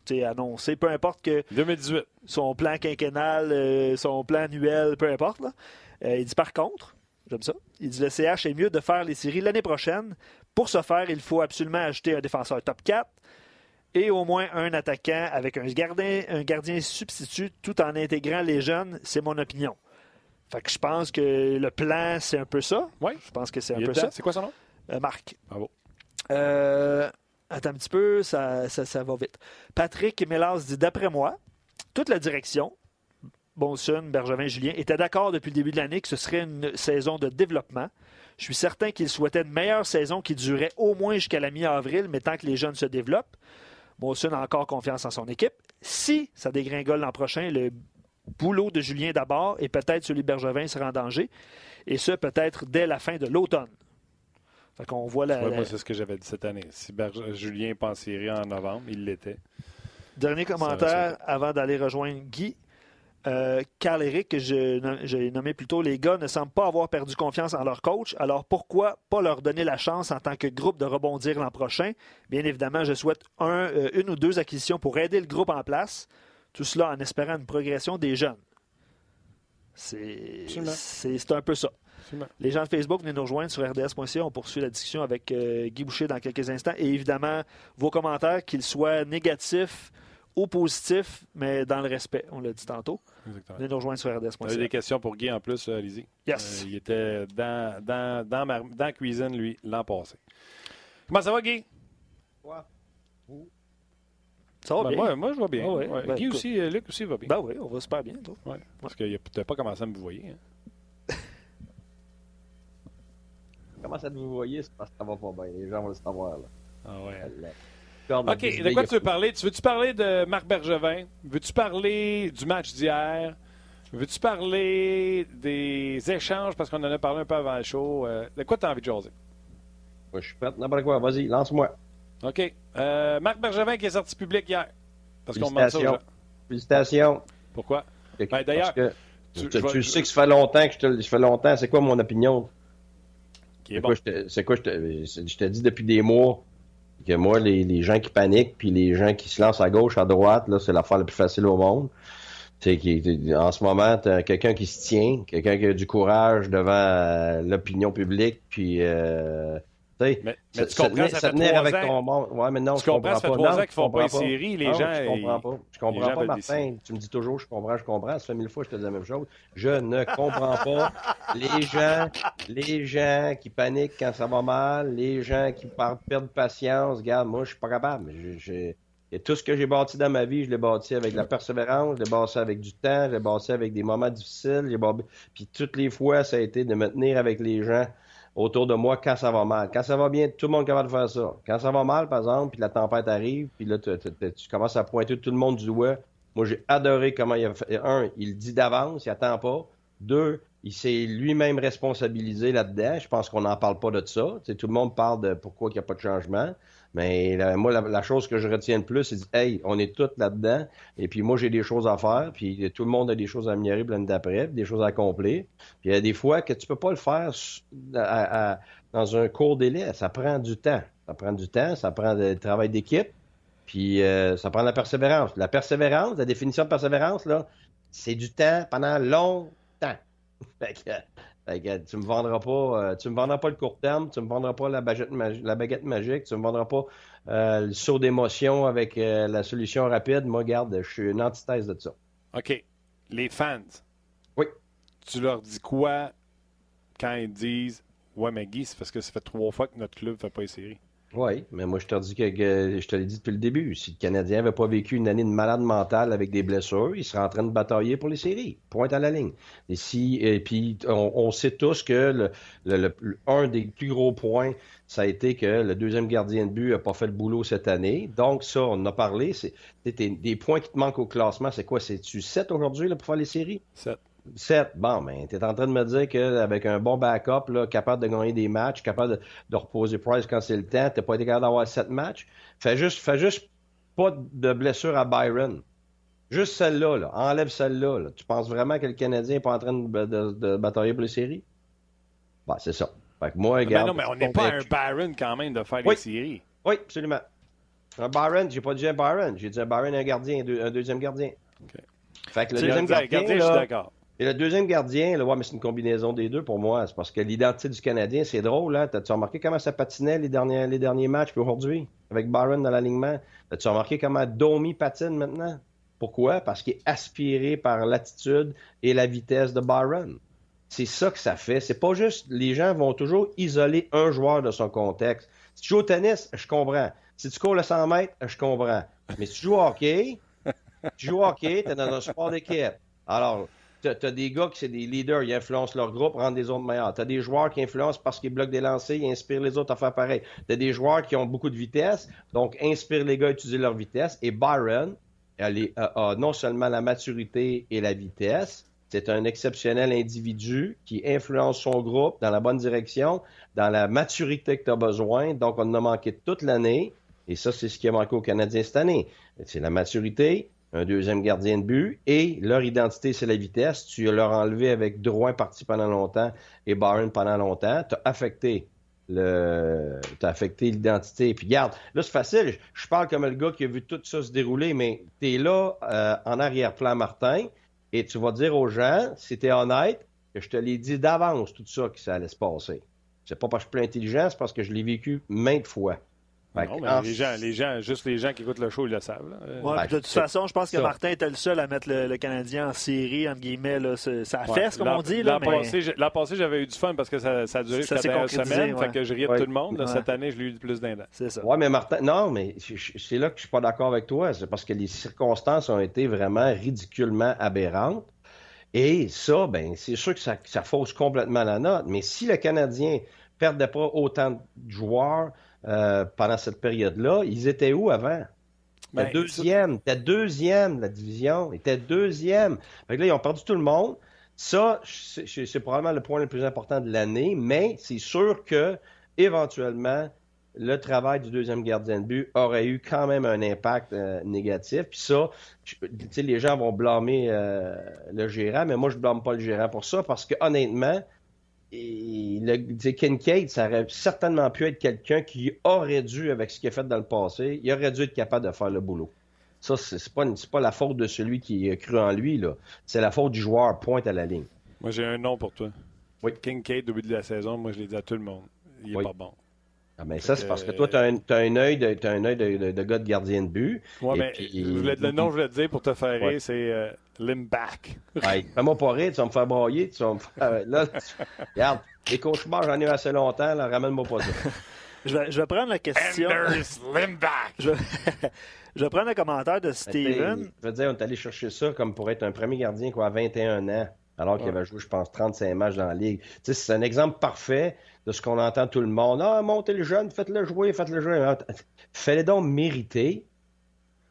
C'est annoncé, peu importe que 2018. son plan quinquennal, euh, son plan annuel, peu importe. là. Euh, il dit par contre, j'aime ça, il dit le CH est mieux de faire les séries l'année prochaine. Pour ce faire, il faut absolument ajouter un défenseur top 4 et au moins un attaquant avec un gardien, un gardien substitut tout en intégrant les jeunes. C'est mon opinion. Fait que je pense que le plan, c'est un peu ça. Oui. Je pense que c'est un peu dedans. ça. C'est quoi son nom? Euh, Marc. Bravo. Euh, attends un petit peu, ça, ça, ça va vite. Patrick Mélas dit D'après moi, toute la direction, Bonson, Bergevin, Julien, était d'accord depuis le début de l'année que ce serait une saison de développement. Je suis certain qu'ils souhaitaient une meilleure saison qui durerait au moins jusqu'à la mi-avril, mais tant que les jeunes se développent. Bonson a encore confiance en son équipe. Si ça dégringole l'an prochain, le boulot de Julien d'abord et peut-être celui de Bergevin sera en danger. Et ce, peut-être dès la fin de l'automne. Fait qu'on voit la, Ouais, la- moi, c'est ce que j'avais dit cette année. Si Berge- Julien pas en série en novembre, il l'était. Dernier commentaire avant d'aller rejoindre Guy. Euh, Carl Eric, que je- j'ai nommé plus tôt, les gars ne semblent pas avoir perdu confiance en leur coach. Alors pourquoi pas leur donner la chance en tant que groupe de rebondir l'an prochain? Bien évidemment, je souhaite un, euh, une ou deux acquisitions pour aider le groupe en place. Tout cela en espérant une progression des jeunes. C'est un peu ça. Les gens de Facebook, venez nous rejoindre sur rds.ca. On poursuit la discussion avec euh, Guy Boucher dans quelques instants. Et évidemment, vos commentaires, qu'ils soient négatifs ou positifs, mais dans le respect, on l'a dit tantôt. Exactement. Venez nous rejoindre sur Vous avez rds.ca. des questions pour Guy en plus, euh, allez-y. Yes. Euh, il était dans, dans, dans, ma- dans la cuisine, lui, l'an passé. Comment ça va, Guy? Ça va Ben, bien? moi, moi, je vais bien. Ah ouais. Ouais. Ben, Guy écoute. aussi, euh, Luc aussi va bien. Ben oui, on va super bien, toi. Ouais. Parce que tu n'as pas commencé à me voyer. Hein. Comment ça vous voyez, c'est parce que ça va pas bien. Les gens vont le savoir. Là. Ah ouais. OK, de quoi tu veux parler? Tu veux-tu parler de Marc Bergevin? Veux-tu parler du match d'hier? Veux-tu parler des échanges? Parce qu'on en a parlé un peu avant le show. Euh, de quoi tu as envie de jaser? Moi, je suis prêt. N'importe quoi. Vas-y, lance-moi. OK. Euh, Marc Bergevin qui est sorti public hier. Parce qu'on demande ça aux gens. Félicitations. Pourquoi? Ben, d'ailleurs, tu- sais que ça fait longtemps que je te, ça fait longtemps. C'est quoi mon opinion? Bon. c'est quoi, je te, je te dis depuis des mois que moi, les, les gens qui paniquent puis les gens qui se lancent à gauche, à droite, là, c'est l'affaire la plus facile au monde. En ce moment, t'as quelqu'un qui se tient, quelqu'un qui a du courage devant euh, l'opinion publique, puis euh, Mais, tu se comprends, tenir- ça se tenir avec ans. ton monde. Ouais, mais non, Tu je comprends, ça fait pas. trois ans qu'ils font comprends pas les séries, les Non, gens, Je comprends pas. Je comprends pas, Martin. Tu me dis toujours, je comprends, je comprends. Ça fait mille fois que je te dis la même chose. Je ne comprends pas les gens, les gens qui paniquent quand ça va mal, les gens qui perdent patience. Regarde, moi, je suis pas capable. Et tout ce que j'ai bâti dans ma vie, je l'ai bâti avec de la persévérance, je l'ai bâti avec du temps, je l'ai bâti avec des moments difficiles. j'ai bâti- Puis toutes les fois, ça a été de me tenir avec les gens autour de moi quand ça va mal. Quand ça va bien, tout le monde est capable de faire ça. Quand ça va mal, par exemple, puis la tempête arrive, puis là, tu, commences à pointer tout le monde du doigt. Moi, j'ai adoré comment il a fait. Un, il dit d'avance, il attend pas. Deux, il s'est lui-même responsabilisé là-dedans. Je pense qu'on n'en parle pas de ça. Tout le monde parle de pourquoi il n'y a pas de changement. Mais moi, la, chose que je retiens le plus, c'est hey, on est tous là-dedans. Et puis moi, j'ai des choses à faire. Puis tout le monde a des choses à améliorer l'année d'après, des choses à accomplir. Puis il y a des fois que tu peux pas le faire dans un court délai. Ça prend du temps. Ça prend du temps, ça prend du travail d'équipe. Puis euh, ça prend de la persévérance. La persévérance, la définition de persévérance, là, c'est du temps pendant longtemps. fait que, fait que tu me vendras pas, euh, tu me vendras pas le court terme, tu me vendras pas la baguette, magi- la baguette magique, tu me vendras pas euh, le saut d'émotion avec euh, la solution rapide. Moi, garde, je suis une antithèse de ça. OK. Les fans. Oui. Tu leur dis quoi quand ils disent Ouais, mais Guy, c'est parce que ça fait trois fois que notre club ne fait pas les séries? Oui, mais moi je te dis que, je te l'ai dit depuis le début. Si le Canadien n'avait pas vécu une année de malade mentale avec des blessures, il serait en train de batailler pour les séries. Point à la ligne. Et si puis on, sait tous que le, un des plus gros points, ça a été que le deuxième gardien de but a pas fait le boulot cette année. Donc ça, on a parlé. Des, points qui te manquent au classement. C'est quoi? C'est-tu 7 aujourd'hui pour faire les séries? Sept. 7. Bon, ben, tu es en train de me dire qu'avec un bon backup, là, capable de gagner des matchs, capable de, de reposer Price quand c'est le temps, t'as pas été capable d'avoir 7 matchs. Fais juste, fais juste pas de blessure à Byron. Juste celle-là, là. enlève celle-là. là. Tu penses vraiment que le Canadien n'est pas en train de, de, de batailler pour les séries? Ben, c'est ça. Fait que moi, Ben regarde. non, mais on n'est pas un. Baron quand même de faire Oui. les séries. Oui, absolument. Un Byron, j'ai pas dit un Byron. J'ai dit un Byron et un gardien, un, deux- un deuxième gardien. OK. Fait que le deuxième gardien, gardien, je suis là, d'accord. Et le deuxième gardien, là, ouais, mais c'est une combinaison des deux pour moi. C'est parce que l'identité du Canadien, c'est drôle. Hein? T'as-tu remarqué comment ça patinait les derniers, les derniers matchs aujourd'hui avec Byron dans l'alignement? T'as-tu remarqué comment Domi patine maintenant? Pourquoi? Parce qu'il est aspiré par l'attitude et la vitesse de Byron. C'est ça que ça fait. C'est pas juste, les gens vont toujours isoler un joueur de son contexte. Si tu joues au tennis, je comprends. Si tu cours le 100 mètres, je comprends. Mais si tu joues au hockey, tu joues au hockey, t'es dans un sport d'équipe. Alors, t'as as des gars qui c'est des leaders, ils influencent leur groupe, rendent les autres meilleurs. T'as des joueurs qui influencent parce qu'ils bloquent des lancers, ils inspirent les autres à faire pareil. T'as des joueurs qui ont beaucoup de vitesse, donc inspirent les gars à utiliser leur vitesse. Et Byron, elle a, a non seulement la maturité et la vitesse, c'est un exceptionnel individu qui influence son groupe dans la bonne direction, dans la maturité que tu as besoin. Donc, on en a manqué toute l'année. Et ça, c'est ce qui a manqué aux Canadiens cette année. C'est la maturité, un deuxième gardien de but, et leur identité, c'est la vitesse. Tu leur as enlevé avec Drouin parti pendant longtemps et Byron pendant longtemps. Tu as affecté le t'as affecté l'identité. Puis regarde, là c'est facile, je, parle comme le gars qui a vu tout ça se dérouler, mais tu es là euh, en arrière-plan Martin et tu vas dire aux gens, si t'es honnête, que je te l'ai dit d'avance tout ça que ça allait se passer. C'est pas parce que je suis plus intelligent, c'est parce que je l'ai vécu maintes fois. Non, mais en- les gens, les gens, juste les gens qui écoutent le show, ils le savent. là. Ouais, puis de toute façon, je pense que ça. Martin était le seul à mettre le, le Canadien en série, entre guillemets. Là, ça ouais. fesse, comme on dit. L'an mais... passé, j'avais eu du fun parce que ça, ça a duré Ça jusqu'à la semaine. ouais. Fait que je riais de Ouais. tout le monde. Cette année, je l'ai eu plus d'un C'est ça. Ouais, mais Martin, non, mais c'est là que je suis pas d'accord avec toi. C'est parce que les circonstances ont été vraiment ridiculement aberrantes. Et ça, ben, c'est sûr que ça, que ça fausse complètement la note. Mais si le Canadien perdait pas autant de joueurs euh, pendant cette période-là, ils étaient où avant? Ben, T'es deuxième, t'es deuxième de la division. Ils étaient deuxième. Fait que là, ils ont perdu tout le monde. Ça, c'est probablement le point le plus important de l'année, mais c'est sûr que, éventuellement, le travail du deuxième gardien de but aurait eu quand même un impact euh, négatif. Puis ça, je- tu sais, les gens vont blâmer euh, le gérant, mais moi, je blâme pas le gérant pour ça parce que, honnêtement, et le, tu Kincaid, ça aurait certainement pu être quelqu'un qui aurait dû, avec ce qu'il a fait dans le passé, il aurait dû être capable de faire le boulot. Ça, c'est pas, pas la faute de celui qui a cru en lui, là. C'est la faute du joueur, pointe à la ligne. Moi, j'ai un nom pour toi. Oui. Kincaid, au début de la saison, moi, je l'ai dit à tout le monde. Il est Oui. pas bon. Ah, ben ça, c'est parce que toi, t'as un, t'as un œil de, t'as un œil de, de- de gars de gardien de but. Et mais puis- je voulais- le nom que je voulais te dire pour te faire Ouais. rire, c'est euh, Limback. Hey, fais-moi pas rire, tu vas me faire brailler, tu vas me faire... Là, tu- regarde, les cauchemars, j'en ai eu assez longtemps, là, ramène-moi pas ça. Je, vais, je vais prendre la question. Anders Limback. Je, je vais prendre le commentaire de Mais Steven. Je veux dire, on est allé chercher ça comme pour être un premier gardien quoi, à 21 ans, alors qu'il Ouais. avait joué, je pense, 35 matchs dans la Ligue. Tu sais, C'est un exemple parfait de ce qu'on entend tout le monde. Ah, montez le jeune, faites-le jouer, faites-le jouer. Ah, Fais-le donc mériter,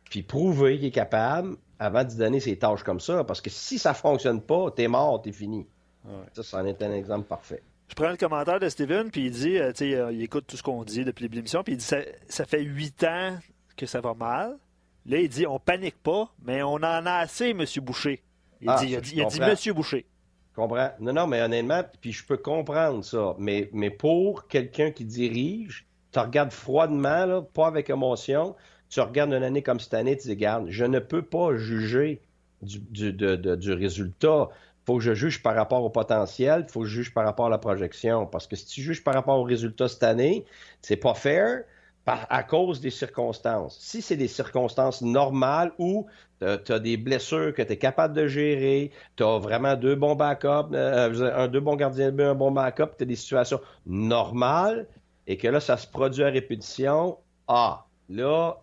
puis prouver qu'il est capable avant d'y donner ses tâches comme ça. Parce que si ça fonctionne pas, t'es mort, t'es fini. Ouais. Ça, c'en est un exemple parfait. Je prends le commentaire de Steven, puis il dit, euh, tu sais, euh, il écoute tout ce qu'on dit depuis l'émission, puis il dit, ça, ça fait huit ans que ça va mal. Là, il dit, on panique pas, mais on en a assez, Monsieur Boucher. Il, Ah, dit, il a dit, je il a dit comprends. Monsieur Boucher. comprends? Non, non, mais honnêtement, puis je peux comprendre ça. Mais, mais pour quelqu'un qui dirige, tu regardes froidement, là, pas avec émotion, tu regardes une année comme cette année, tu dis, regarde, je ne peux pas juger du, du, du résultat. faut que je juge par rapport au potentiel, il faut que je juge par rapport à la projection. Parce que si tu juges par rapport au résultat cette année, c'est pas fair à cause des circonstances. Si c'est des circonstances normales où tu as des blessures que tu es capable de gérer, tu as vraiment deux bons backups, euh, un deux bons gardiens de but, un bon backup, tu as des situations normales, et que là, ça se produit à répétition, ah, là,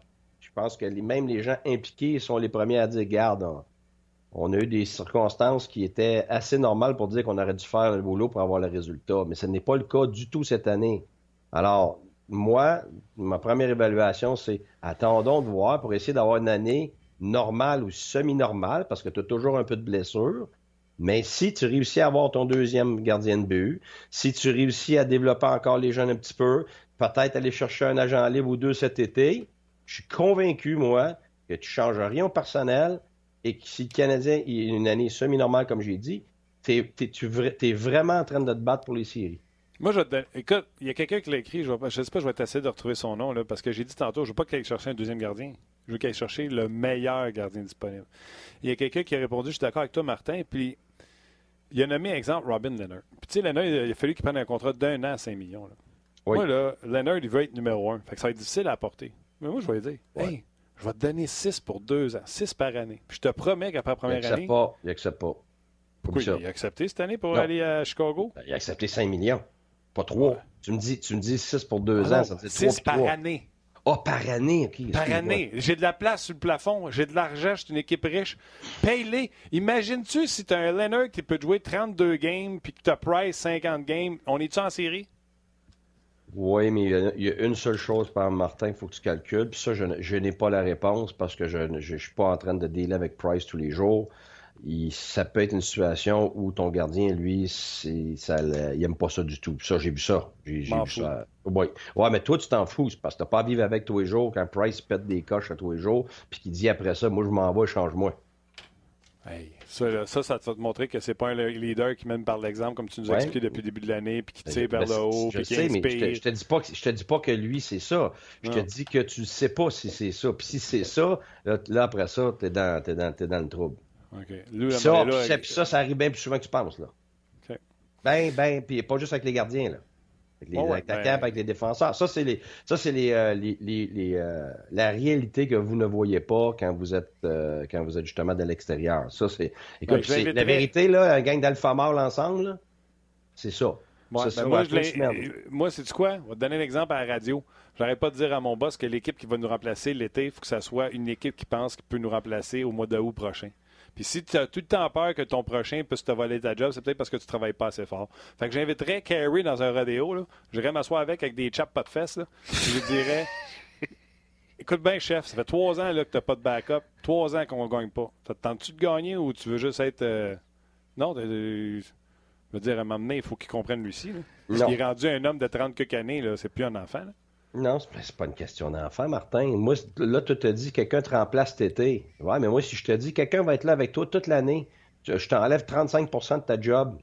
pense que même les gens impliqués sont les premiers à dire, garde, on, on a eu des circonstances qui étaient assez normales pour dire qu'on aurait dû faire le boulot pour avoir le résultat, mais ce n'est pas le cas du tout cette année. Alors, moi, ma première évaluation, c'est attendons de voir pour essayer d'avoir une année normale ou semi-normale, parce que tu as toujours un peu de blessure. Mais si tu réussis à avoir ton deuxième gardien de but, si tu réussis à développer encore les jeunes un petit peu, peut-être aller chercher un agent libre ou deux cet été, je suis convaincu, moi, que tu ne changes rien au personnel et que si le Canadien a une année semi-normale, comme j'ai dit, tu es, vraiment en train de te battre pour les séries. Moi, je te Écoute, il y a quelqu'un qui l'a écrit. Je ne sais pas, je vais essayer de retrouver son nom, là, parce que j'ai dit tantôt, je ne veux pas qu'il aille chercher un deuxième gardien. Je veux qu'il aille chercher le meilleur gardien disponible. Il y a quelqu'un qui a répondu Je suis d'accord avec toi, Martin. Puis, il a nommé exemple Robin Leonard. Puis, tu sais, Leonard, il a fallu qu'il prenne un contrat d'un an à 5 millions. là. Oui. Moi, là, Leonard, il veut être numéro un. Fait que ça va être difficile à apporter. Mais moi, je vais lui dire Ouais. Hey, je vais te donner 6 pour deux ans, 6 par année. Puis, je te promets qu'après la Il première n'accepte année. pas. Il accepte pas. Pourquoi il a accepté cette année pour Non. aller à Chicago? Ben, Il a accepté 5 millions. Pas 3. Ouais. Tu me dis, tu me dis 6 pour 2 Ah ans, non, ça veut dire 6 3 par 3. année. Ah, par année, OK. Par année. J'ai de la place sur le plafond. J'ai de l'argent. Je suis une équipe riche. Paye-les. Imagines-tu si tu as un Leonard qui peut jouer 32 games puis que tu as Price 50 games. On est-tu en série? Oui, mais il y, a, il y a une seule chose, par Martin, il faut que tu calcules. Puis ça, je, n'ai pas la réponse parce que je ne suis pas en train de dealer avec Price tous les jours. Il- ça peut être une situation où ton gardien, lui, ça, il aime pas ça du tout. Puis ça, j'ai vu ça. J'ai, vu ça. Oui. Ouais, mais toi, tu t'en fous. Parce que t'as pas à vivre avec tous les jours quand Price pète des coches à tous les jours, puis qu'il dit après ça, moi, je m'en vais, change-moi. Hey, ça, là, ça, ça va te montrer que c'est pas un leader qui mène par l'exemple, comme tu nous as Ouais. expliqué depuis le début de l'année, puis qui tire Ben, vers le haut, je puis qui inspire. je te dis pas que je te dis pas que lui c'est ça. Je te dis que tu sais pas si c'est ça. Puis si c'est ça, là, là, après ça, t'es dans, t'es dans, t'es dans le trouble. Lui, ça, là, puis là, ça, puis ça, ça arrive bien plus souvent que tu penses là. OK. Ben, ben, puis pas juste avec les gardiens là. Avec les ouais, attaquants, ben- avec les défenseurs. Ça, c'est les, ça, c'est les, euh, les, les, les, euh, la réalité que vous ne voyez pas quand vous êtes, euh, quand vous êtes justement de l'extérieur. Ça, c'est, écoute, Ben, la vérité là, un gang d'alpha mâle ensemble, là, c'est ça. Ouais, Ça, ben moi, moi, c'est quoi? Je vais te donner un exemple à la radio. J'arrête pas de dire à mon boss que l'équipe qui va nous remplacer l'été, il faut que ça soit une équipe qui pense qu'il peut nous remplacer au mois d'août prochain. Puis si tu as tout le temps peur que ton prochain puisse te voler ta job, c'est peut-être parce que tu travailles pas assez fort. Fait que j'inviterais Carey dans un rodéo. Là. J'irais m'asseoir avec avec des chaps pas de fesses. Là. Je lui dirais Écoute bien, chef, ça fait trois ans là, que tu n'as pas de backup. Trois ans qu'on ne gagne pas. Ça te tente-tu de gagner ou tu veux juste être. euh, Non, de- je veux dire, à un moment donné, il faut qu'il comprenne Lucie. Là. Qu'il est rendu un homme de 30 quelques années, là. c'est plus un enfant. là. Non, c'est pas une question d'enfant, Martin. Moi, là, tu te dis quelqu'un te remplace cet été. Ouais, mais moi, si je te dis quelqu'un va être là avec toi toute l'année, je t'enlève 35% de ta job.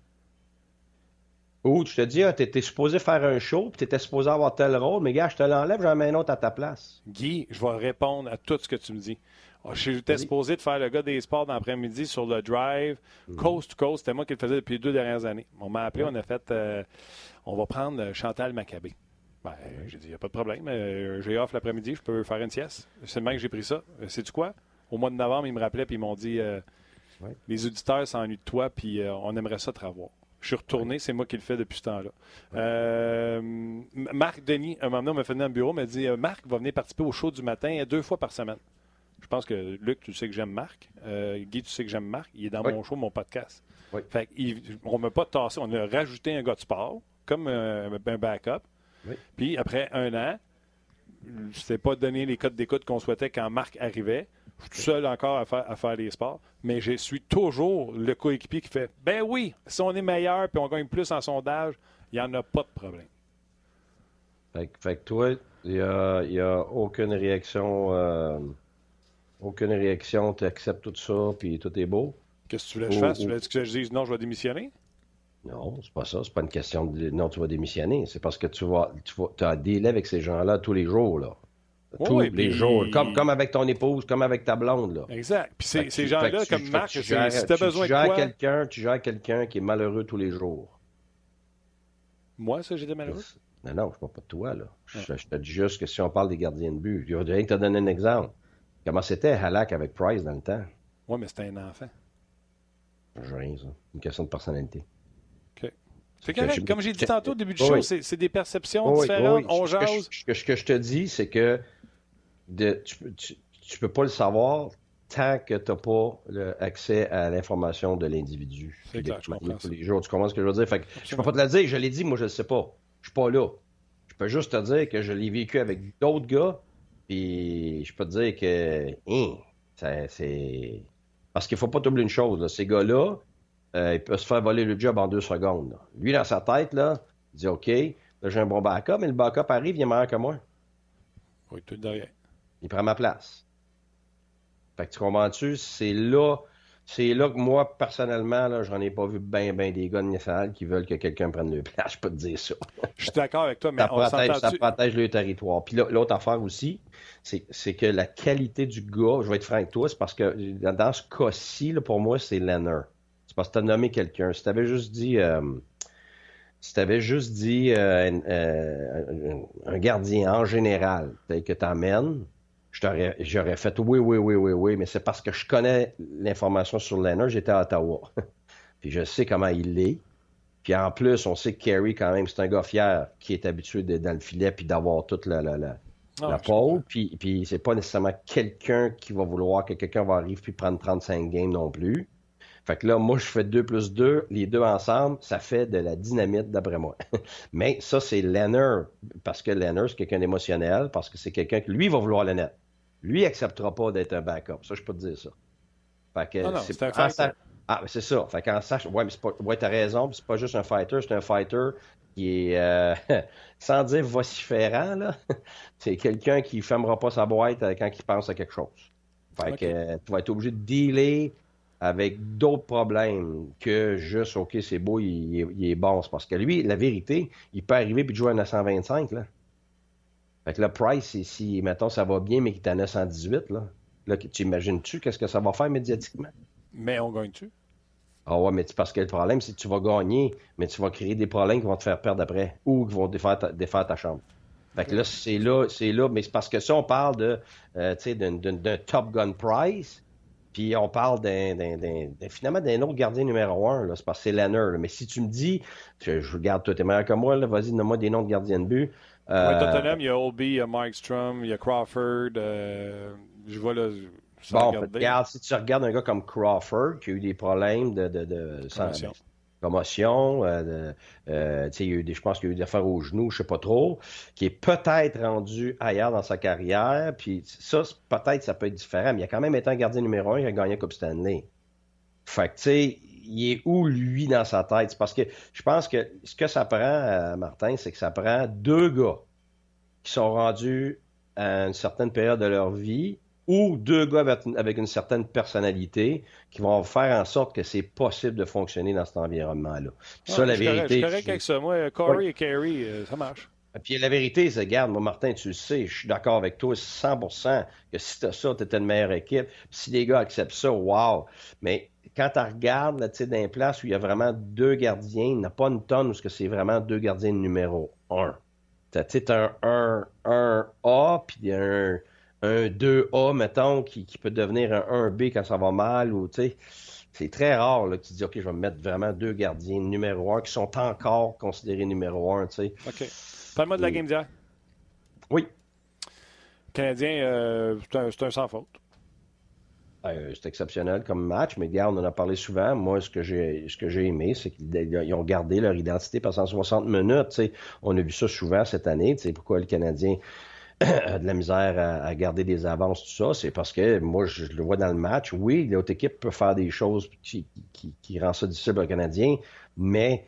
Ou tu te dis, ah, t'étais supposé faire un show, puis t'étais supposé avoir tel rôle, mais gars, je te l'enlève, j'en mets un autre à ta place. Guy, je vais répondre à tout ce que tu me dis. Ah, J'étais supposé de faire le gars des sports dans l'après-midi sur le drive, Mhm. coast to coast. C'était moi qui le faisais depuis les deux dernières années. On m'a appelé, on a fait euh, on va prendre euh, Chantal Maccabé. Ben, j'ai dit, il n'y a pas de problème. euh, j'ai off l'après-midi, je peux faire une sieste. C'est le que j'ai pris ça. Euh, Sais-tu quoi? Au mois de novembre, ils me rappelaient puis ils m'ont dit euh, Ouais. les auditeurs s'ennuient de toi, puis euh, on aimerait ça te revoir. Je suis retourné, c'est moi qui le fais depuis ce temps-là. Marc Denis, un moment donné, on m'a fait venir le bureau, m'a dit Marc va venir participer au show du matin deux fois par semaine. Je pense que Luc, tu sais que j'aime Marc. Guy, tu sais que j'aime Marc. Il est dans mon show, mon podcast. Fait on ne m'a pas tassé. On a rajouté un gars de sport, comme un backup. Oui. Puis après un an, je ne sais pas donner les codes d'écoute qu'on souhaitait quand Marc arrivait. Je suis tout seul encore à faire, à faire les sports, mais je suis toujours le coéquipier qui fait Ben oui, si on est meilleur puis on gagne plus en sondage, il n'y en a pas de problème. Fait, que- fait que toi, il n'y a, y a aucune réaction, euh, aucune réaction, tu acceptes tout ça, puis tout est beau? Qu'est-ce que tu voulais que je fasse? Tu voulais que je dise non, je vais démissionner? Non, c'est pas ça. C'est pas une question de non, tu vas démissionner. C'est parce que tu vas, tu vas, as un délai avec ces gens-là tous les jours, là. Tous oui, les puis- jours. Comme, comme avec ton épouse, comme avec ta blonde, là. Exact. Puis ces, ces gens-là, comme Marc, tu si tu as tu- besoin tu de gères quoi, quelqu'un, tu gères quelqu'un qui est malheureux tous les jours. moi, ça, j'étais malheureux? Non, non, je parle pas de toi, là. Je, je te dis juste que si on parle des gardiens de but, je de te donner un exemple. Comment c'était Halak avec Price dans le temps? Oui, mais c'était un enfant. Je rien, ça. Une question de personnalité. OK. C'est correct. Comme j'ai dit tantôt au début du show, oui. c'est des perceptions Oui, différentes. oui. On Ce que je- jase. Ce que, je te dis, c'est que de- tu, peux- tu, tu peux pas le savoir tant que tu n'as pas le accès à l'information de l'individu. C'est clair, je comprends les jours. Tu comprends ce que je veux dire? Fait que je peux pas te le dire, je l'ai dit, moi je le sais pas. Je suis pas là. Je peux juste te dire que je l'ai vécu avec d'autres gars, puis je peux te dire que hein, c'est. Parce qu'il faut pas t'oublier une chose, là, ces gars-là, euh, ils peuvent se faire voler le job en deux secondes. là. Lui, dans sa tête, là, il dit OK, j'ai un bon backup, mais le backup arrive, il est meilleur que moi. Oui, tout derrière. Il prend ma place. Fait que tu comprends-tu? C'est là, c'est là que moi, personnellement, là, j'en ai pas vu ben, ben des gars de nationale qui veulent que quelqu'un prenne le place. Je peux te dire ça. Je suis d'accord avec toi, mais Ça on protège, ça protège le territoire. Puis là, l'autre affaire aussi, c'est que la qualité du gars, je vais être franc avec toi, c'est parce que dans, ce cas-ci, là, pour moi, c'est Leonard. C'est parce que tu as nommé quelqu'un. Si tu avais juste dit. euh, si tu avais juste dit euh, un- euh, un, gardien en général que tu amènes, j'aurais fait oui, oui, oui, oui, oui, mais c'est parce que je connais l'information sur Leonard, j'étais à Ottawa. Puis je sais comment il est. Puis en plus, on sait que Kerry, quand même, c'est un gars fier qui est habitué d'être dans le filet puis d'avoir toute la, la, la, Ah, la pole. Puis, puis c'est pas nécessairement quelqu'un qui va vouloir que quelqu'un va arriver puis prendre 35 games non plus. Fait que là, moi, je fais 2 plus 2, les deux ensemble, ça fait de la dynamite d'après moi. Mais ça, c'est Leonard, parce que Leonard, c'est quelqu'un d'émotionnel, parce que c'est quelqu'un qui, lui, va vouloir le net. Lui, il acceptera pas d'être un backup. Ça, je peux te dire ça. Fait que non, c'est un fighter. Ah, mais c'est ça. Fait qu'en sach... Ouais, mais c'est pas... Ouais, t'as raison, c'est pas juste un fighter, c'est un fighter qui est, euh, sans dire vociférant, là. c'est quelqu'un qui fermera pas sa boîte euh, quand il pense à quelque chose. Fait que euh, tu vas être obligé de dealer avec d'autres problèmes que juste, OK, c'est beau, il, il est, il est bon. C'est parce que lui, la vérité, il peut arriver puis jouer à 925, là. Fait que le Price, si, mettons, ça va bien, mais qu'il est à 918, là, là tu imagines-tu qu'est-ce que ça va faire médiatiquement? Mais on gagne-tu? Ah ouais, mais c'est parce que le problème, c'est que tu vas gagner, mais tu vas créer des problèmes qui vont te faire perdre après ou qui vont défaire ta, défaire ta chambre. Fait que là, c'est là, c'est là, mais c'est parce que ça, on parle de, euh, d'un Top Gun Price, puis on parle d'un, d'un- d'un- d'un- finalement d'un autre gardien numéro un, là, c'est parce que c'est Lanner. là. Mais si tu me dis, je, je regarde, toi, t'es meilleur que moi, là, vas-y, donne-moi des noms de gardiens de but. Ouais, Euh, Tottenham, il y a Obi, il y a Mike Strum, il y a Crawford. euh, je vois là. Bon, regarder. regarde, si tu regardes un gars comme Crawford, qui a eu des problèmes de, de, de sans- Commotion. euh, euh, il y a eu des, je pense qu'il y a eu des affaires au genou, je sais pas trop, qui est peut-être rendu ailleurs dans sa carrière, puis ça, peut-être ça peut être différent, mais il a quand même été un gardien numéro un, il a gagné la Coupe Stanley. Fait que, tu sais, il est où, lui, dans sa tête? Parce que je pense que ce que ça prend, euh, Martin, c'est que ça prend deux gars qui sont rendus à une certaine période de leur vie ou deux gars avec une, avec une certaine personnalité qui vont faire en sorte que c'est possible de fonctionner dans cet environnement-là. Puis ça, Ah, la je suis correct- vérité. Je suis correct je- avec ça. Moi, Corey et Carey, euh, ça marche. puis la vérité, c'est, regarde, moi, Martin, tu le sais, je suis d'accord avec toi 100% que si t'as ça, t'es une meilleure équipe. Puis si les gars acceptent ça, wow. Mais quand tu regardes, là, tu sais, dans places où il y a vraiment deux gardiens, il n'y a pas une tonne où c'est vraiment deux gardiens numéro un. T'as, tu t'as un 1, 1A, puis un, un 2A, mettons, qui, qui peut devenir un 1B quand ça va mal, ou, tu sais, c'est très rare là, que tu dis, OK, je vais mettre vraiment deux gardiens numéro un qui sont encore considérés numéro un, tu sais. OK. Parle-moi de la game d'hier. Oui. Le Canadien, euh, c'est un, un sans faute. Euh, c'est exceptionnel comme match, mais regarde, on en a parlé souvent. Moi, ce que j'ai ce que j'ai aimé, c'est qu'ils ils ont gardé leur identité pendant 160 minutes. tu sais. On a vu ça souvent cette année. Pourquoi le Canadien de la misère à, garder des avances, tout ça, c'est parce que moi, je, le vois dans le match. Oui, l'autre équipe peut faire des choses qui, qui, qui rend ça difficile au Canadien, mais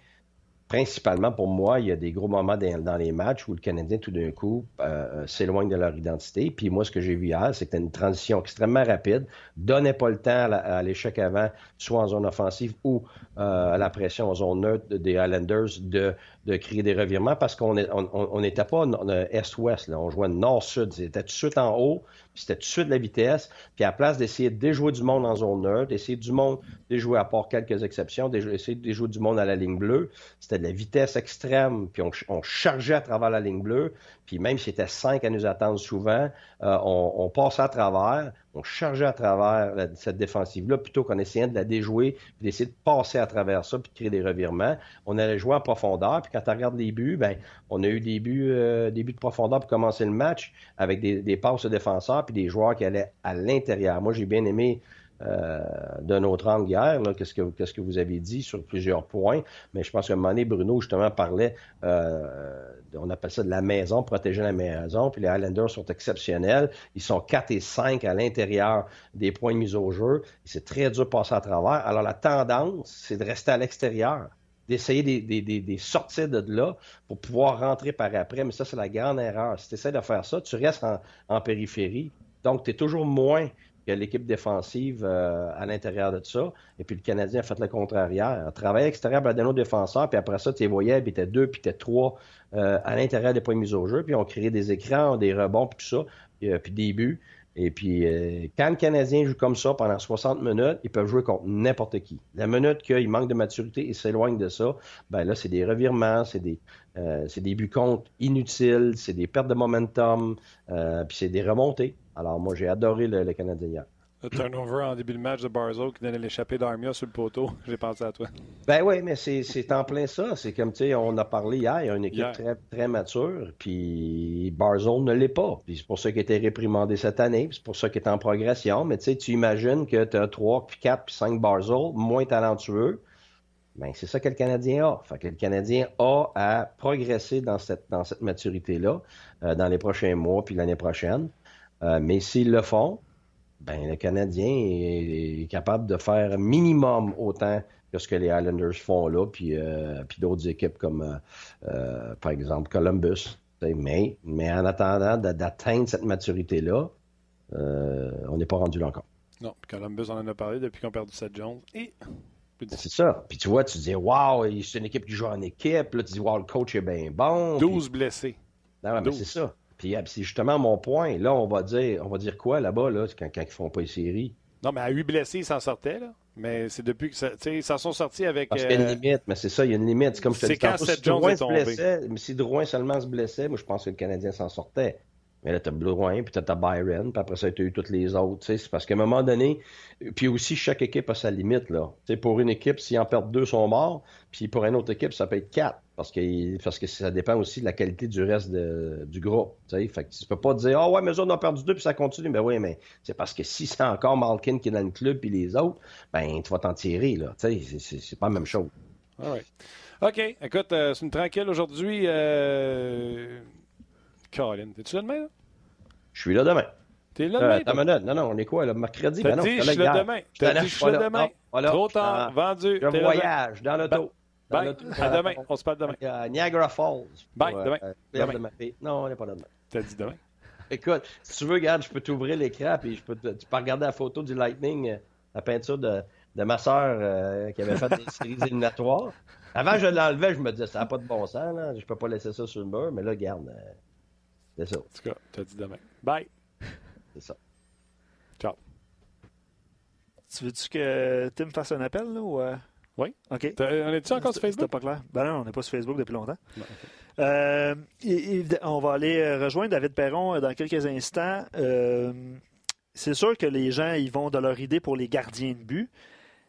principalement pour moi, il y a des gros moments dans, les matchs où le Canadien, tout d'un coup, euh, s'éloigne de leur identité. Puis moi, ce que j'ai vu hier, c'était une transition extrêmement rapide, donnait pas le temps à l'échec avant, soit en zone offensive ou euh, à la pression en zone neutre des Highlanders de, de créer des revirements parce qu'on n'était on, on- pas en est-ouest, on jouait nord-sud. C'était tout de suite en haut, puis c'était tout de suite la vitesse. Puis à la place d'essayer de déjouer du monde en zone neutre, d'essayer du monde déjouer à part quelques exceptions, d'essayer de déjouer du monde à la ligne bleue, c'était de la vitesse extrême, puis on, on chargeait à travers la ligne bleue, puis même si c'était cinq à nous attendre souvent, euh, on, on passait à travers, on chargeait à travers cette défensive-là plutôt qu'en essayant de la déjouer, puis d'essayer de passer à travers ça, puis de créer des revirements. On allait jouer en profondeur, puis quand tu regardes les buts, ben, on a eu des buts, euh, des buts de profondeur pour commencer le match avec des, des passes aux défenseurs, puis des joueurs qui allaient à l'intérieur. Moi, j'ai bien aimé euh, d'un autre angle hier, qu'est-ce que, vous avez dit sur plusieurs points, mais je pense qu'à un moment donné, Bruno, justement, parlait, euh, on appelle ça de la maison, protéger la maison, puis les Highlanders sont exceptionnels. Ils sont 4 et 5 à l'intérieur des points de mise au jeu. C'est très dur de passer à travers. Alors, la tendance, c'est de rester à l'extérieur d'essayer des, des, des, des sorties de là pour pouvoir rentrer par après. Mais ça, c'est la grande erreur. Si tu essaies de faire ça, tu restes en, en périphérie. Donc, tu es toujours moins que l'équipe défensive euh, à l'intérieur de ça. Et puis le Canadien a fait le contraire hier. À l'extérieur par nos défenseurs, puis après ça, tu les voyais, puis t'es deux, puis t'es trois euh, à l'intérieur des points mis au jeu, puis on créé des écrans, des rebonds, puis tout ça, puis, euh, des buts. Et puis, quand le Canadien joue comme ça pendant 60 minutes, ils peuvent jouer contre n'importe qui. La minute qu'il manque de maturité et s'éloigne de ça, ben là, c'est des revirements, c'est des, c'est des buts contre inutiles, c'est des pertes de momentum, puis c'est des remontées. Alors, moi, j'ai adoré le, le Canadien hier. Le turnover en début de match de Barzo qui donnait l'échappée d'Armia sur le poteau. J'ai pensé à toi. Ben oui, mais c'est en plein ça. C'est comme, tu sais, on a parlé hier, il y a une équipe très, très mature, puis Barzone ne l'est pas. Puis c'est pour ça qu'il été réprimandé cette année, puis c'est pour ça qu'il est en progression. Mais tu sais, tu imagines que tu as 3, puis 4, puis 5 Barzone, moins talentueux. Ben, c'est ça que le Canadien a. Fait que le Canadien a à progresser dans cette, dans cette maturité-là euh, dans les prochains mois, puis l'année prochaine. Euh, mais s'ils le font, ben, le Canadien est, est capable de faire minimum autant que ce que les Islanders font là, puis, euh, puis d'autres équipes comme, euh, euh, par exemple, Columbus. Mais, mais en attendant d'atteindre cette maturité-là, on n'est pas rendu là encore. Non, Columbus, on en a parlé depuis qu'on a perdu Seth Jones. Et C'est ça. Puis tu vois, tu dis, waouh, c'est une équipe qui joue en équipe. Là, tu dis, waouh, le coach est bien bon. 12 blessés. Non, mais 12. c'est ça. Euh, c'est justement mon point. Là, on va dire, on va dire quoi là-bas, là, quand, quand ils font pas les séries? Non, mais à 8 blessés, ils s'en sortaient, là. Mais c'est depuis que ça. Ils s'en sont sortis avec. Parce qu'il y a euh, une limite, mais c'est ça, il y a une limite. C'est comme je te dis quand tantôt, si Drouin se blessait, mais si Drouin seulement se blessait, moi je pense que le Canadien s'en sortait. Mais là, t'as Drouin, puis t'as Byron, puis après ça, t'as eu toutes les autres. C'est parce qu'à un moment donné, puis aussi, chaque équipe a sa limite. là. Pour une équipe, s'ils en perdent deux, sont morts. Puis pour une autre équipe, ça peut être quatre. Parce que, parce que ça dépend aussi de la qualité du reste de- du groupe. tu sais. Fait que tu peux pas dire, ah ouais, mais eux, on a perdu deux, puis ça continue. Ben oui, mais c'est parce que si c'est encore Malkin qui est dans le club, puis les autres, ben tu vas t'en tirer. là. C'est- c'est pas la même chose. Right. OK. Écoute, euh, c'est une tranquille aujourd'hui. Euh... Caroline, t'es-tu là demain? là? Je suis là demain. T'es là Euh, demain? Non, non, on est quoi, là? Mercredi? T'as Ben dit, je suis là demain. T'as dit, je suis là demain. Voilà. Trop tard, Je- vendu. Je voyage dans l'auto. Bye. À demain. On se parle demain. Euh, Niagara Falls. Bye, demain. euh. Non, on n'est pas là demain. T'as dit demain. Écoute, si tu veux, regarde, je peux t'ouvrir l'écran puis je peux te- tu peux regarder la photo du Lightning, la peinture de, de ma euh, qui avait fait des séries éliminatoires. Avant, je l'enlevais, je me disais, ça n'a pas de bon sens, là. je peux pas laisser ça sur le mur, mais là, regarde, euh, c'est ça, En tout cas, t'as dit demain. Bye. c'est ça. Ciao. Tu veux-tu que Tim fasse un appel, là, ou... euh? Oui. OK. T'as- On est-tu encore sur Facebook? Pas clair. Ben non, on n'est pas sur Facebook depuis longtemps. Non, Euh, et- et- on va aller euh, rejoindre David Perron euh, dans quelques instants. Euh, c'est sûr que les gens ils vont de leur idée pour les gardiens de but,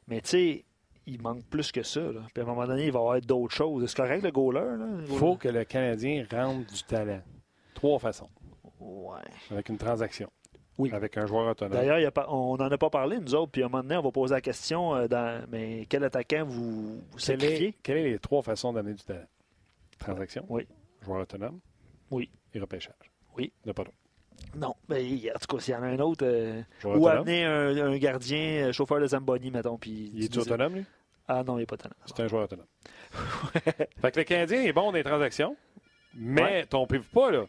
mais tu sais, il manque plus que ça. Là. Puis à un moment donné, il va y avoir d'autres choses. C'est correct le goaler? Il goaler? faut que le Canadien rentre du talent. Trois façons. Ouais. Avec une transaction. Oui. Avec un joueur autonome. D'ailleurs, on n'en a pas parlé, nous autres, puis à un moment donné, on va poser la question euh, dans, mais quel attaquant vous, vous Quelles sacrifiez? est, quelles sont les trois façons d'amener du talent? Transaction. Oui. Joueur autonome. Oui. Et repêchage. Oui. Il n'y a pas d'autre. Non. Ben, en tout cas, s'il y en a un autre, euh, ou autonome? amener un, un gardien, euh, chauffeur de Zamboni, mettons. Puis Il est autonome, lui? Ah non, il n'est pas autonome. C'est un joueur autonome. fait que le Canadien est bon dans les transactions, mais Ouais. trompez-vous pas, là.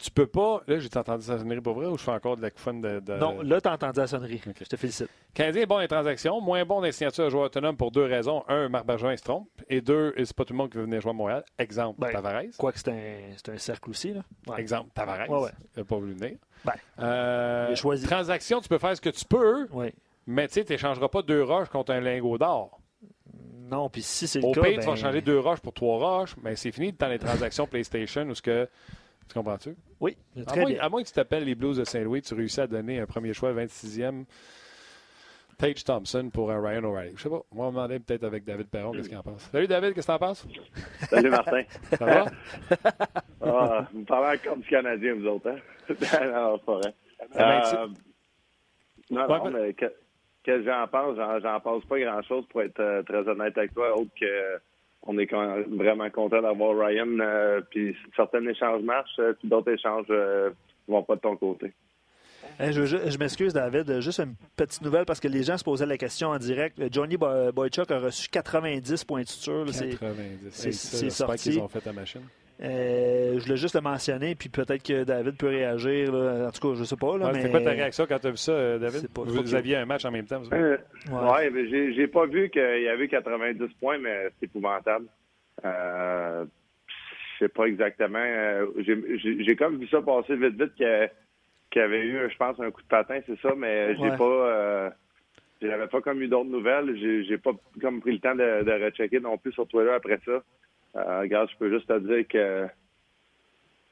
Tu peux pas. Là, j'ai entendu ça sonnerie pour vrai ou je fais encore de la fun de. de- Non, là, tu as entendu la sonnerie. Je te félicite. Canadien est bon dans les transactions, moins bon dans les signatures de joueurs autonomes pour deux raisons. Un, Marc se trompe. Et deux, c'est pas tout le monde qui veut venir jouer à Montréal. Exemple, Ben, Tavares. Quoique c'est un, cercle aussi. Là. Ouais. Exemple, Tavares. Ouais, ouais. Il n'a pas voulu venir. Ben, Euh, il a choisi. Transaction, tu peux faire ce que tu peux, Oui. mais tu sais, tu n'échangeras pas deux roches contre un lingot d'or. Non, puis si c'est le Au cas. pire, tu ben, vas changer deux roches pour trois roches, mais c'est fini dans les transactions PlayStation où ce que Tu comprends-tu? Oui, À très moins, bien. à moins que tu t'appelles les Blues de Saint-Louis, tu réussis à donner un premier choix 26e. Tage Thompson pour un Ryan O'Reilly. Je sais pas. On va demander peut-être avec David Perron qu'est-ce qu'il en pense. Salut David, qu'est-ce que t'en penses? Salut Martin. Ça va? Ah, vous parlez encore du Canadien, vous autres, hein? non, c'est pas vrai. Ben, tu- Euh, non, Ouais, non, ben- mais que, que j'en pense, j'en, j'en pense pas grand-chose pour être euh, très honnête avec toi, autre que euh, on est quand même vraiment content d'avoir Ryan, euh, puis certains échanges marchent, euh, puis d'autres échanges euh, vont pas de ton côté. Hey, je, je- je m'excuse, David. Juste une petite nouvelle parce que les gens se posaient la question en direct. Johnny Boy- Boychuk a reçu 90 points de suture. là, c'est- 90. c'est- Hey, sorti. qu'ils ont fait ta machine. Euh, je voulais juste le mentionner, puis peut-être que David peut réagir. là. En tout cas, je sais pas. Là, Ouais, mais... C'était quoi ta réaction quand tu as vu ça, euh, David? Pas- vous pas aviez un match en même temps, vous? Euh, Ouais. ouais, mais j'ai, j'ai pas vu qu'il y avait 90 points, mais c'est épouvantable. Euh, je sais pas exactement. euh, j'ai, j'ai, j'ai comme vu ça passer vite, vite qu'il, y avait eu, je pense, un coup de patin, c'est ça, mais j'ai Ouais. pas. Euh, j'avais pas comme eu d'autres nouvelles. J'ai, j'ai pas comme pris le temps de, de rechecker non plus sur Twitter après ça. Euh, regarde, je peux juste te dire que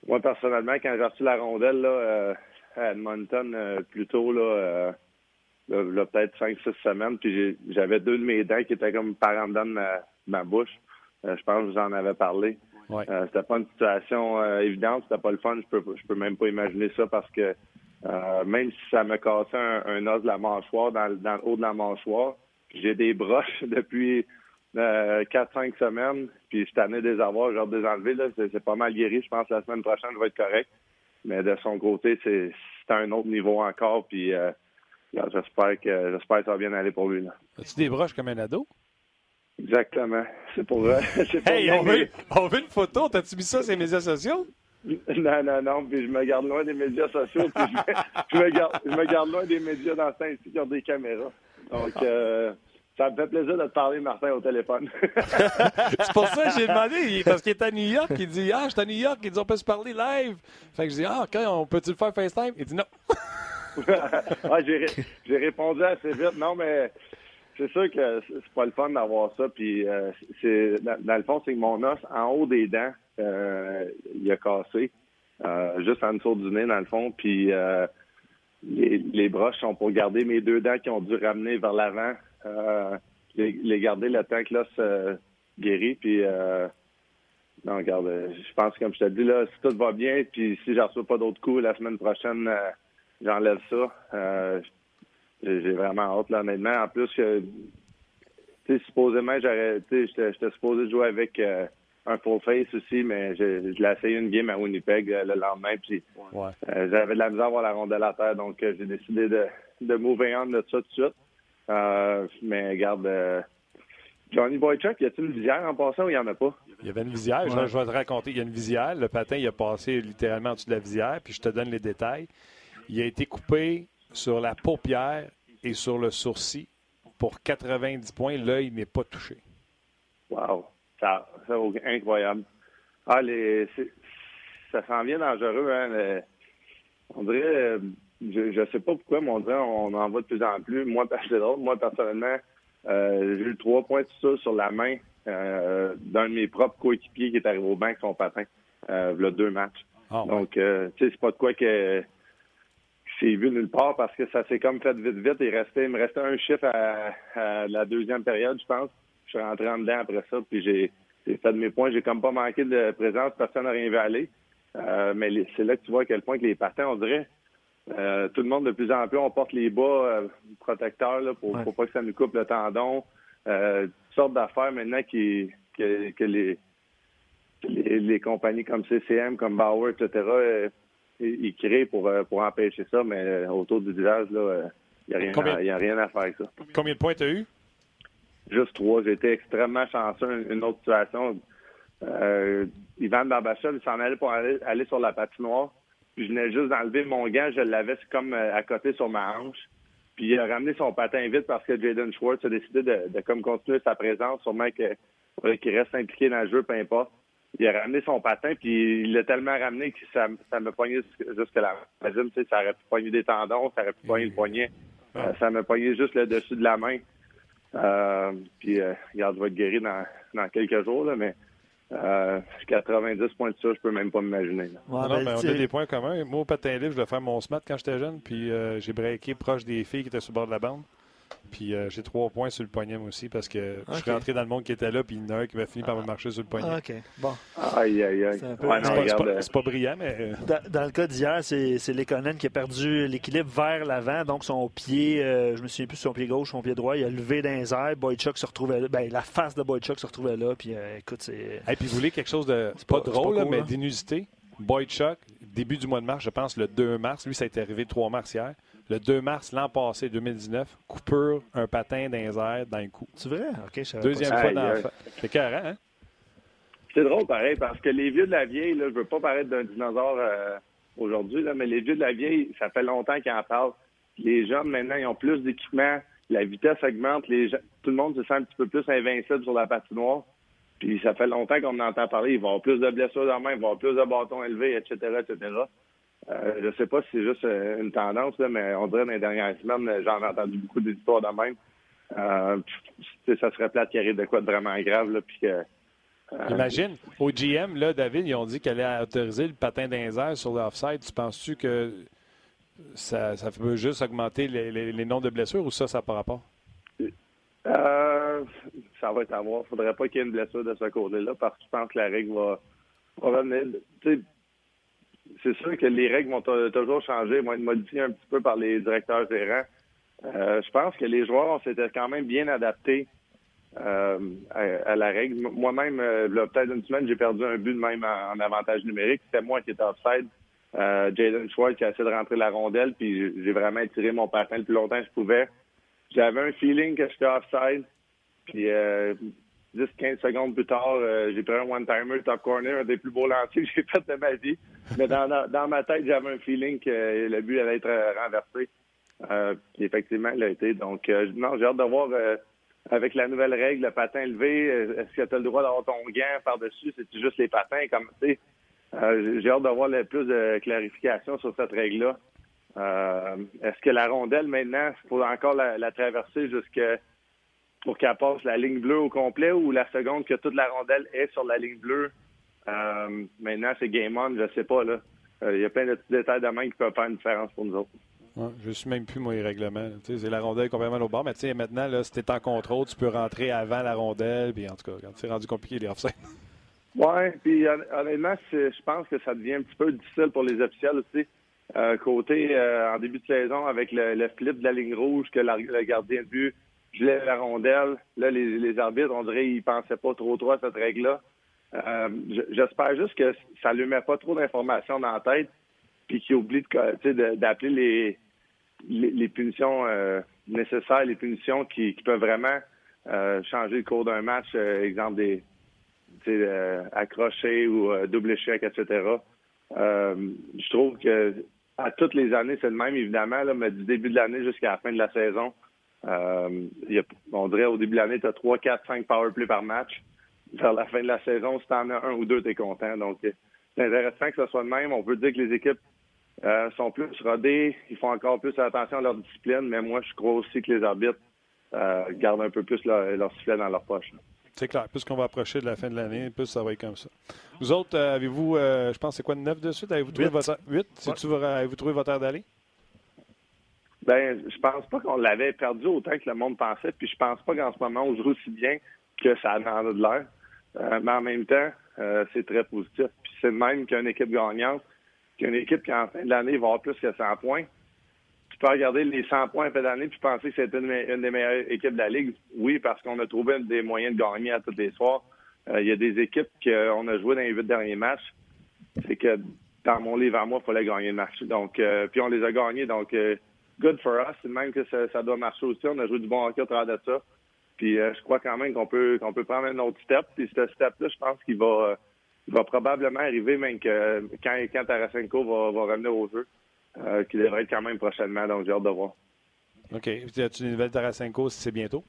moi, personnellement, quand j'ai reçu la rondelle là, euh, à Edmonton euh, plus tôt, là, euh, là, peut-être 5-6 semaines, puis j'avais deux de mes dents qui étaient comme par en dedans de ma, ma bouche. Euh, je pense que j'en avais parlé. Ouais. Euh, c'était pas une situation euh, évidente, c'était pas le fun. Je peux, je peux même pas imaginer ça parce que euh, même si ça me cassait un, un os de la mâchoire, dans, le- dans le haut de la mâchoire, j'ai des broches depuis euh, 4-5 semaines, puis je tanné des avoir, genre des enlever. Là, c'est, c'est pas mal guéri. Je pense que la semaine prochaine, je vais être correct. Mais de son côté, c'est, c'est à un autre niveau encore, puis euh, là, j'espère que j'espère que ça va bien aller pour lui. Là. As-tu des broches comme un ado? Exactement. C'est pour, euh, c'est pour Hey, on veut, on veut une photo. T'as-tu mis ça sur les médias sociaux? Non, non, non, puis je me garde loin des médias sociaux, puis je me, je me garde, je me garde loin des médias dans ici qui ont des caméras. Donc, euh, ça me fait plaisir de te parler, Martin, au téléphone. C'est pour ça que j'ai demandé, parce qu'il est à New York, il dit Ah, je suis à New York, il dit On peut se parler live. Fait que je dis Ah, OK, on peut-tu le faire FaceTime Il dit Non. ouais, j'ai, ré- j'ai répondu assez vite. Non, mais c'est sûr que c'est pas le fun d'avoir ça. Puis, euh, c'est, dans, dans le fond, c'est que mon os, en haut des dents, euh, il a cassé. Euh, juste en dessous du nez, dans le fond. Puis, les, les broches sont pour garder mes deux dents qui ont dû ramener vers l'avant. Euh, les, les garder le temps que l'os euh, guérit. Puis, euh, non, regarde, je pense, comme je te dis, là, si tout va bien, puis si j'en reçois pas d'autres coups la semaine prochaine, euh, j'enlève ça. Euh, j'ai vraiment hâte, là, honnêtement. En plus, tu sais, supposément, j'aurais, j'étais supposé jouer avec un full face aussi, mais je, je l'ai essayé une game à Winnipeg euh, le lendemain, puis Ouais. euh, j'avais de la misère à avoir la rondelle à terre, donc euh, j'ai décidé de, de move on de ça tout de suite. Euh, mais regarde, euh, Johnny Boychuk, y a-t-il une visière en passant ou il n'y en a pas? Il y avait une visière. Je- Ouais. Je, vais te raconter. Il y a une visière. Le patin, il a passé littéralement en dessous de la visière. Puis je te donne les détails. Il a été coupé sur la paupière et sur le sourcil pour 90 points. L'œil n'est pas touché. Wow, ça, c'est incroyable. Ah, les, ça s'en vient dangereux, hein. le- on dirait, euh, je, sais pas pourquoi, mais on dirait on en voit de plus en plus. Moi, c'est moi, personnellement, euh, j'ai eu trois points de ça sur la main euh, d'un de mes propres coéquipiers qui est arrivé au banc son patin. Euh, il y a deux matchs. Ah, ouais. Donc, euh, tu sais, c'est pas de quoi que j'ai vu nulle part parce que ça s'est comme fait vite, vite. Il, restait, il me restait un chiffre à, à la deuxième période, je pense. Je suis rentré en dedans après ça, puis j'ai fait de mes points. J'ai comme pas manqué de présence. Personne n'a rien vu aller. Mais c'est là que tu vois à quel point que les patins, on dirait, euh, tout le monde de plus en plus, on porte les bas euh, protecteurs là, pour, Ouais. pour pas que ça nous coupe le tendon. Euh, toutes sortes d'affaires maintenant qui, que, que les, les, les compagnies comme CCM, comme Bauer, etc., ils, créent pour, pour empêcher ça, mais autour du village, il n'y a, rien Combien- à- y a rien à faire avec ça. Combien de points tu as eu? Juste trois. J'ai été extrêmement chanceux. Une, autre situation. Ivan Barbachov, il s'en allait pour aller, aller sur la patinoire. Puis je venais juste d'enlever mon gant. Je l'avais comme euh, à côté sur ma hanche. Puis il a ramené son patin vite parce que Jaden Schwartz a décidé de, de comme continuer sa présence. Sûrement faudrait qu'il reste impliqué dans le jeu, peu importe. Il a ramené son patin, puis il l'a tellement ramené que ça, ça me poignait jusque- tu sais, ça aurait pu poigner des tendons, ça aurait pu poigner le poignet. Euh, ça m'a poigné juste le dessus de la main. Euh, puis, euh, regarde, je vais être guéri dans, dans quelques jours, là, mais euh, 90 points de ça, je peux même pas m'imaginer. Ouais, Non, ben, mais on a des points communs. Moi, au patin libre, je voulais faire mon smat quand j'étais jeune, puis euh, j'ai breaké proche des filles qui étaient sur le bord de la bande. Puis euh, j'ai trois points sur le poignet, aussi, parce que je suis rentré dans le monde qui était là, puis il y en a un qui m'a fini par me marcher sur le poignet. ah, OK. Bon. Aïe, aïe, aïe. C'est un peu- Ouais, C'est non, pas, brillant, mais euh, Dans, dans le cas d'hier, c'est c'est Lekonen qui a perdu l'équilibre vers l'avant. Donc, son pied, euh, je me souviens plus son pied gauche, son pied droit, il a levé dans les airs. Boychuk se retrouvait là. Ben, la face de Boychuk se retrouvait là. Puis, euh, écoute, c'est. Et puis vous voulez quelque chose de C'est pas, pas- c'est drôle, pas là, cool, mais là. d'inusité. Boyd Chuck, début du mois de mars, je pense le 2 mars. Lui, ça a été arrivé le 3 mars hier. Le 2 mars, l'an passé, 2019, coupure, un patin les airs, dans le cou. C'est vrai? OK, je Deuxième pas fois dans la C'est carré, hein? C'est drôle pareil, parce que les vieux de la vieille, là, je veux pas paraître d'un dinosaure euh, aujourd'hui, là, mais les vieux de la vieille, ça fait longtemps qu'ils en parlent. Les jeunes, maintenant, ils ont plus d'équipement, la vitesse augmente, les gens- tout le monde se sent un petit peu plus invincible sur la patinoire. Puis ça fait longtemps qu'on en entend parler. Il va y avoir plus de blessures dans la main, il va y avoir plus de bâtons élevés, etc., etc. Euh, je sais pas si c'est juste euh, une tendance, là, mais on dirait dans les dernières semaines, j'en ai entendu beaucoup d'histoires de même. Euh, ça serait plate qu'il arrive de quoi de vraiment grave, là, puis que euh, Imagine, au GM, là, David, ils ont dit qu'elle allait autoriser le patin les airs sur l'offside. Tu penses-tu que ça, ça peut juste augmenter les, les, les nombres de blessures ou ça, ça pas rapport? Euh, ça va être à voir. Faudrait pas qu'il y ait une blessure de ce côté-là parce que je pense que la règle va, va revenir. C'est sûr que les règles vont toujours changer, vont être modifiées un petit peu par les directeurs gérants. Euh, je pense que les joueurs on s'était quand même bien adaptés euh, à, la règle. Moi-même, euh, peut-être une semaine, j'ai perdu un but de même en, avantage numérique. C'était moi qui étais offside. Euh, Jaden Schwartz qui a essayé de rentrer la rondelle, puis j'ai vraiment étiré mon patin le plus longtemps que je pouvais. J'avais un feeling que j'étais offside. Puis euh, 10-15 secondes plus tard, euh, j'ai pris un one-timer top corner, un des plus beaux lancers que j'ai fait de ma vie. Mais dans, dans, ma tête, j'avais un feeling que le but allait être euh, renversé. Euh, effectivement, il a été. Donc, non, j'ai hâte de voir avec la nouvelle règle, le patin levé, est-ce que tu as le droit d'avoir ton gant par-dessus? C'est juste les patins? Comme, tu sais, j'ai hâte d'avoir le plus de clarification sur cette règle-là. Est-ce que la rondelle, maintenant, il faut encore la, la traverser jusqu'à pour qu'elle passe la ligne bleue au complet ou la seconde que toute la rondelle est sur la ligne bleue? Euh, maintenant, c'est game on, je sais pas. là. Euh, Il y a plein de petits détails de main qui peuvent faire une différence pour nous autres. Ouais, je suis même plus, moi, les règlements. Tu C'est la rondelle complètement au bord. Mais tu maintenant, là, si t'es en contrôle, tu peux rentrer avant la rondelle. Puis en tout cas, quand c'est rendu compliqué, les offsides. Ouais, puis hon- honnêtement, je pense que ça devient un petit peu difficile pour les officiels aussi. Euh, côté euh, en début de saison avec le, le flip de la ligne rouge que la- le gardien de but gelait la rondelle. Là, les, arbitres, on dirait, ils pensaient pas trop trop à cette règle-là. Euh, J'espère juste que ça lui met pas trop d'informations dans la tête, puis qu'il oublie d'appeler les, les, punitions euh, nécessaires, les punitions qui, peuvent vraiment euh, changer le cours d'un match. Exemple des tu sais, euh, accroché ou double échec, etc. Je trouve que à toutes les années, c'est le même, évidemment, mais du début de l'année jusqu'à la fin de la saison, y a- on dirait au début de l'année, tu as 3, 4, 5 power play par match. Vers la fin de la saison, si tu en as un ou deux, tu es content. Donc, euh, c'est intéressant que ce soit le même. On peut dire que les équipes euh, sont plus rodées, ils font encore plus attention à leur discipline, mais moi, je crois aussi que les arbitres euh, gardent un peu plus leur, leur sifflet dans leur poche. C'est clair. Plus qu'on va approcher de la fin de l'année, plus ça va être comme ça. Vous autres, euh, avez-vous, euh, je pense, c'est quoi, 9 de suite? Avez-vous trouvé Huit. votre... 8? Avez-vous trouvé votre air d'aller? Ben, je pense pas qu'on l'avait perdu autant que le monde pensait, puis je pense pas qu'en ce moment on joue aussi bien que ça en a de l'air. Euh, mais en même temps, euh, c'est très positif. Puis c'est même qu'une équipe gagnante, qu'une équipe qui en fin de l'année va avoir plus que 100 points. Tu peux regarder les 100 points en fin d'année puis penser que c'est une, des meilleures équipes de la Ligue. Oui, parce qu'on a trouvé des moyens de gagner à tous les soirs. Euh, Il y a des équipes qu'on a joué dans les huit derniers matchs. C'est que dans mon livre à moi, il fallait gagner le match. Donc, puis on les a gagnés. Donc, good for us. Même que ça, ça doit marcher aussi. On a joué du bon hockey au travers de ça. Puis euh, je crois quand même qu'on peut qu'on peut prendre un autre step. Puis ce step-là, je pense qu'il va euh, il va probablement arriver même que quand, quand Tarasenko va, va revenir au jeu, euh, qui devrait être quand même prochainement. Donc j'ai hâte de voir. OK. As-tu des nouvelles Tarasenko si c'est bientôt?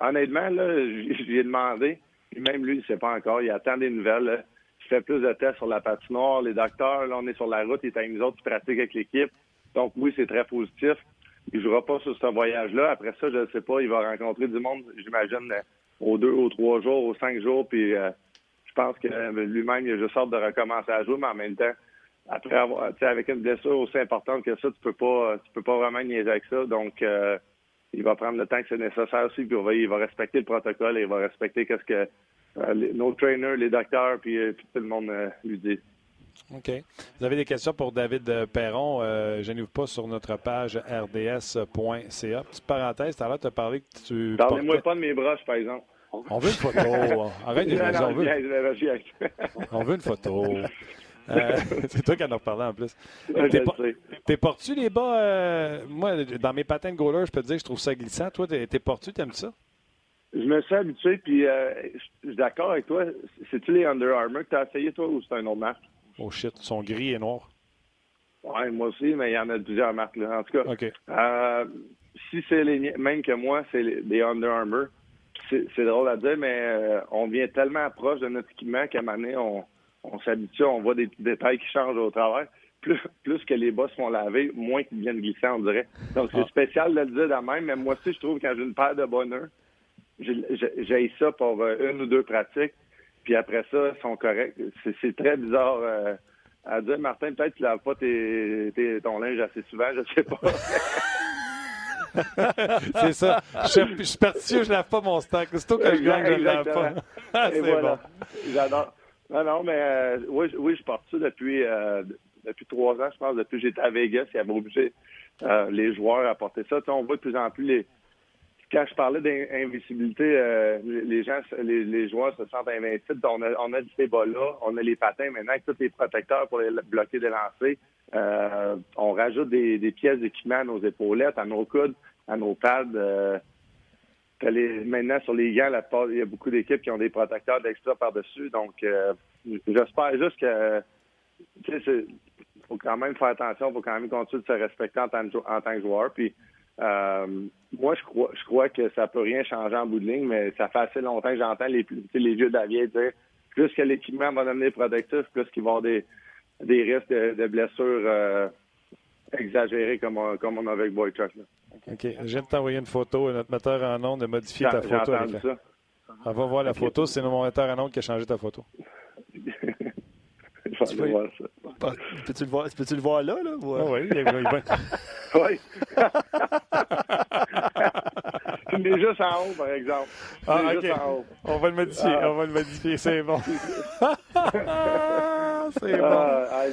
Honnêtement, là, j- j'y ai demandé. Puis même lui, il ne sait pas encore. Il attend des nouvelles. là. Il fait plus de tests sur la patinoire. Les docteurs, là, on est sur la route. Il est avec nous autres qui pratiquent avec l'équipe. Donc oui, c'est très positif. Il ne jouera pas sur ce voyage-là. Après ça, je ne sais pas. Il va rencontrer du monde, j'imagine, euh, aux deux, aux trois jours, aux cinq jours. Puis je pense que lui-même, il a juste hâte de recommencer à jouer, mais en même temps, après avoir, avec une blessure aussi importante que ça, tu peux pas, tu peux pas vraiment niaiser avec ça. Donc, il va prendre le temps que c'est nécessaire aussi, puis il va, respecter le protocole et il va respecter qu'est-ce que nos trainers, les docteurs, puis, tout le monde lui dit. OK. Vous avez des questions pour David Perron? Euh, Gênez-vous pas sur notre page rds.ca. Petite parenthèse, tout à l'heure, tu as parlé que tu. Parlez-moi pas de mes broches, par exemple. On veut une photo. Arrête de dire on veut. on veut une photo. Euh, c'est toi qui en as reparlé en plus. T'es portes-tu les bas? Euh, moi, dans mes patins de goaler, je peux te dire que je trouve ça glissant. Toi, t'es portes-tu? T'aimes ça? Je me suis habitué, puis euh, je suis d'accord avec toi. C'est-tu les Under Armour que tu as essayé, toi, ou c'est un autre marque? Oh shit, ils sont gris et noirs. Oui, moi aussi, mais il y en a plusieurs marques. Là. En tout cas, euh, si c'est les même que moi, c'est les Under Armour. C'est drôle à dire, mais euh, on vient tellement proche de notre équipement qu'à un moment donné, on, on s'habitue, on voit des petits détails qui changent au travers. Plus, plus que les bas se font laver, moins qu'ils viennent glisser, on dirait. Donc, c'est ah. spécial de le dire de même, mais moi aussi, je trouve que quand j'ai une paire de bonheur, j'ai ça pour euh, une ou deux pratiques. Puis après ça, ils sont corrects. C'est très bizarre euh, à dire. Martin, peut-être tu laves pas tes, ton linge assez souvent, je sais pas. c'est ça. Je, suis parti, je lave pas mon stock. C'est tout que je gagne, je ne lave pas. c'est bon. J'adore. Non, non, mais euh, oui, oui, je pars ça depuis, euh, depuis trois ans, je pense. Depuis que j'étais à Vegas, il y avait obligé les joueurs à porter ça. on voit de plus en plus les, quand je parlais d'invisibilité, euh, les gens, les, joueurs se sentent invincibles. On a, a ces bas-là, on a les patins maintenant avec tous les protecteurs pour les bloquer des lancers. Euh, on rajoute des, pièces d'équipement à nos épaulettes, à nos coudes, à nos pads. Euh, maintenant, sur les gants, il y a beaucoup d'équipes qui ont des protecteurs d'extra par-dessus. Donc, j'espère juste que, faut quand même faire attention, il faut quand même continuer de se respecter en tant, en tant que joueur. Puis, moi, je crois, je crois que ça peut rien changer en bout de ligne, mais ça fait assez longtemps que j'entends les, les vieux d'Avier dire plus que l'équipement va devenir productif, plus qu'il va y avoir des, des risques de, blessures euh, exagérées comme on, comme on a avec Boychuk. OK. Je viens de t'envoyer une photo. Notre metteur en ondes a modifié ta photo. On va voir la photo. C'est mon metteur en ondes qui a changé ta photo. Je vais aller voir ça. Peux-tu le voir, peux-tu le voir là, là? Ou... Ah oui, il, il va. oui. il est juste en haut, par exemple. Ah, OK. On va le modifier, ah. on va le modifier, c'est bon. c'est bon. Ah,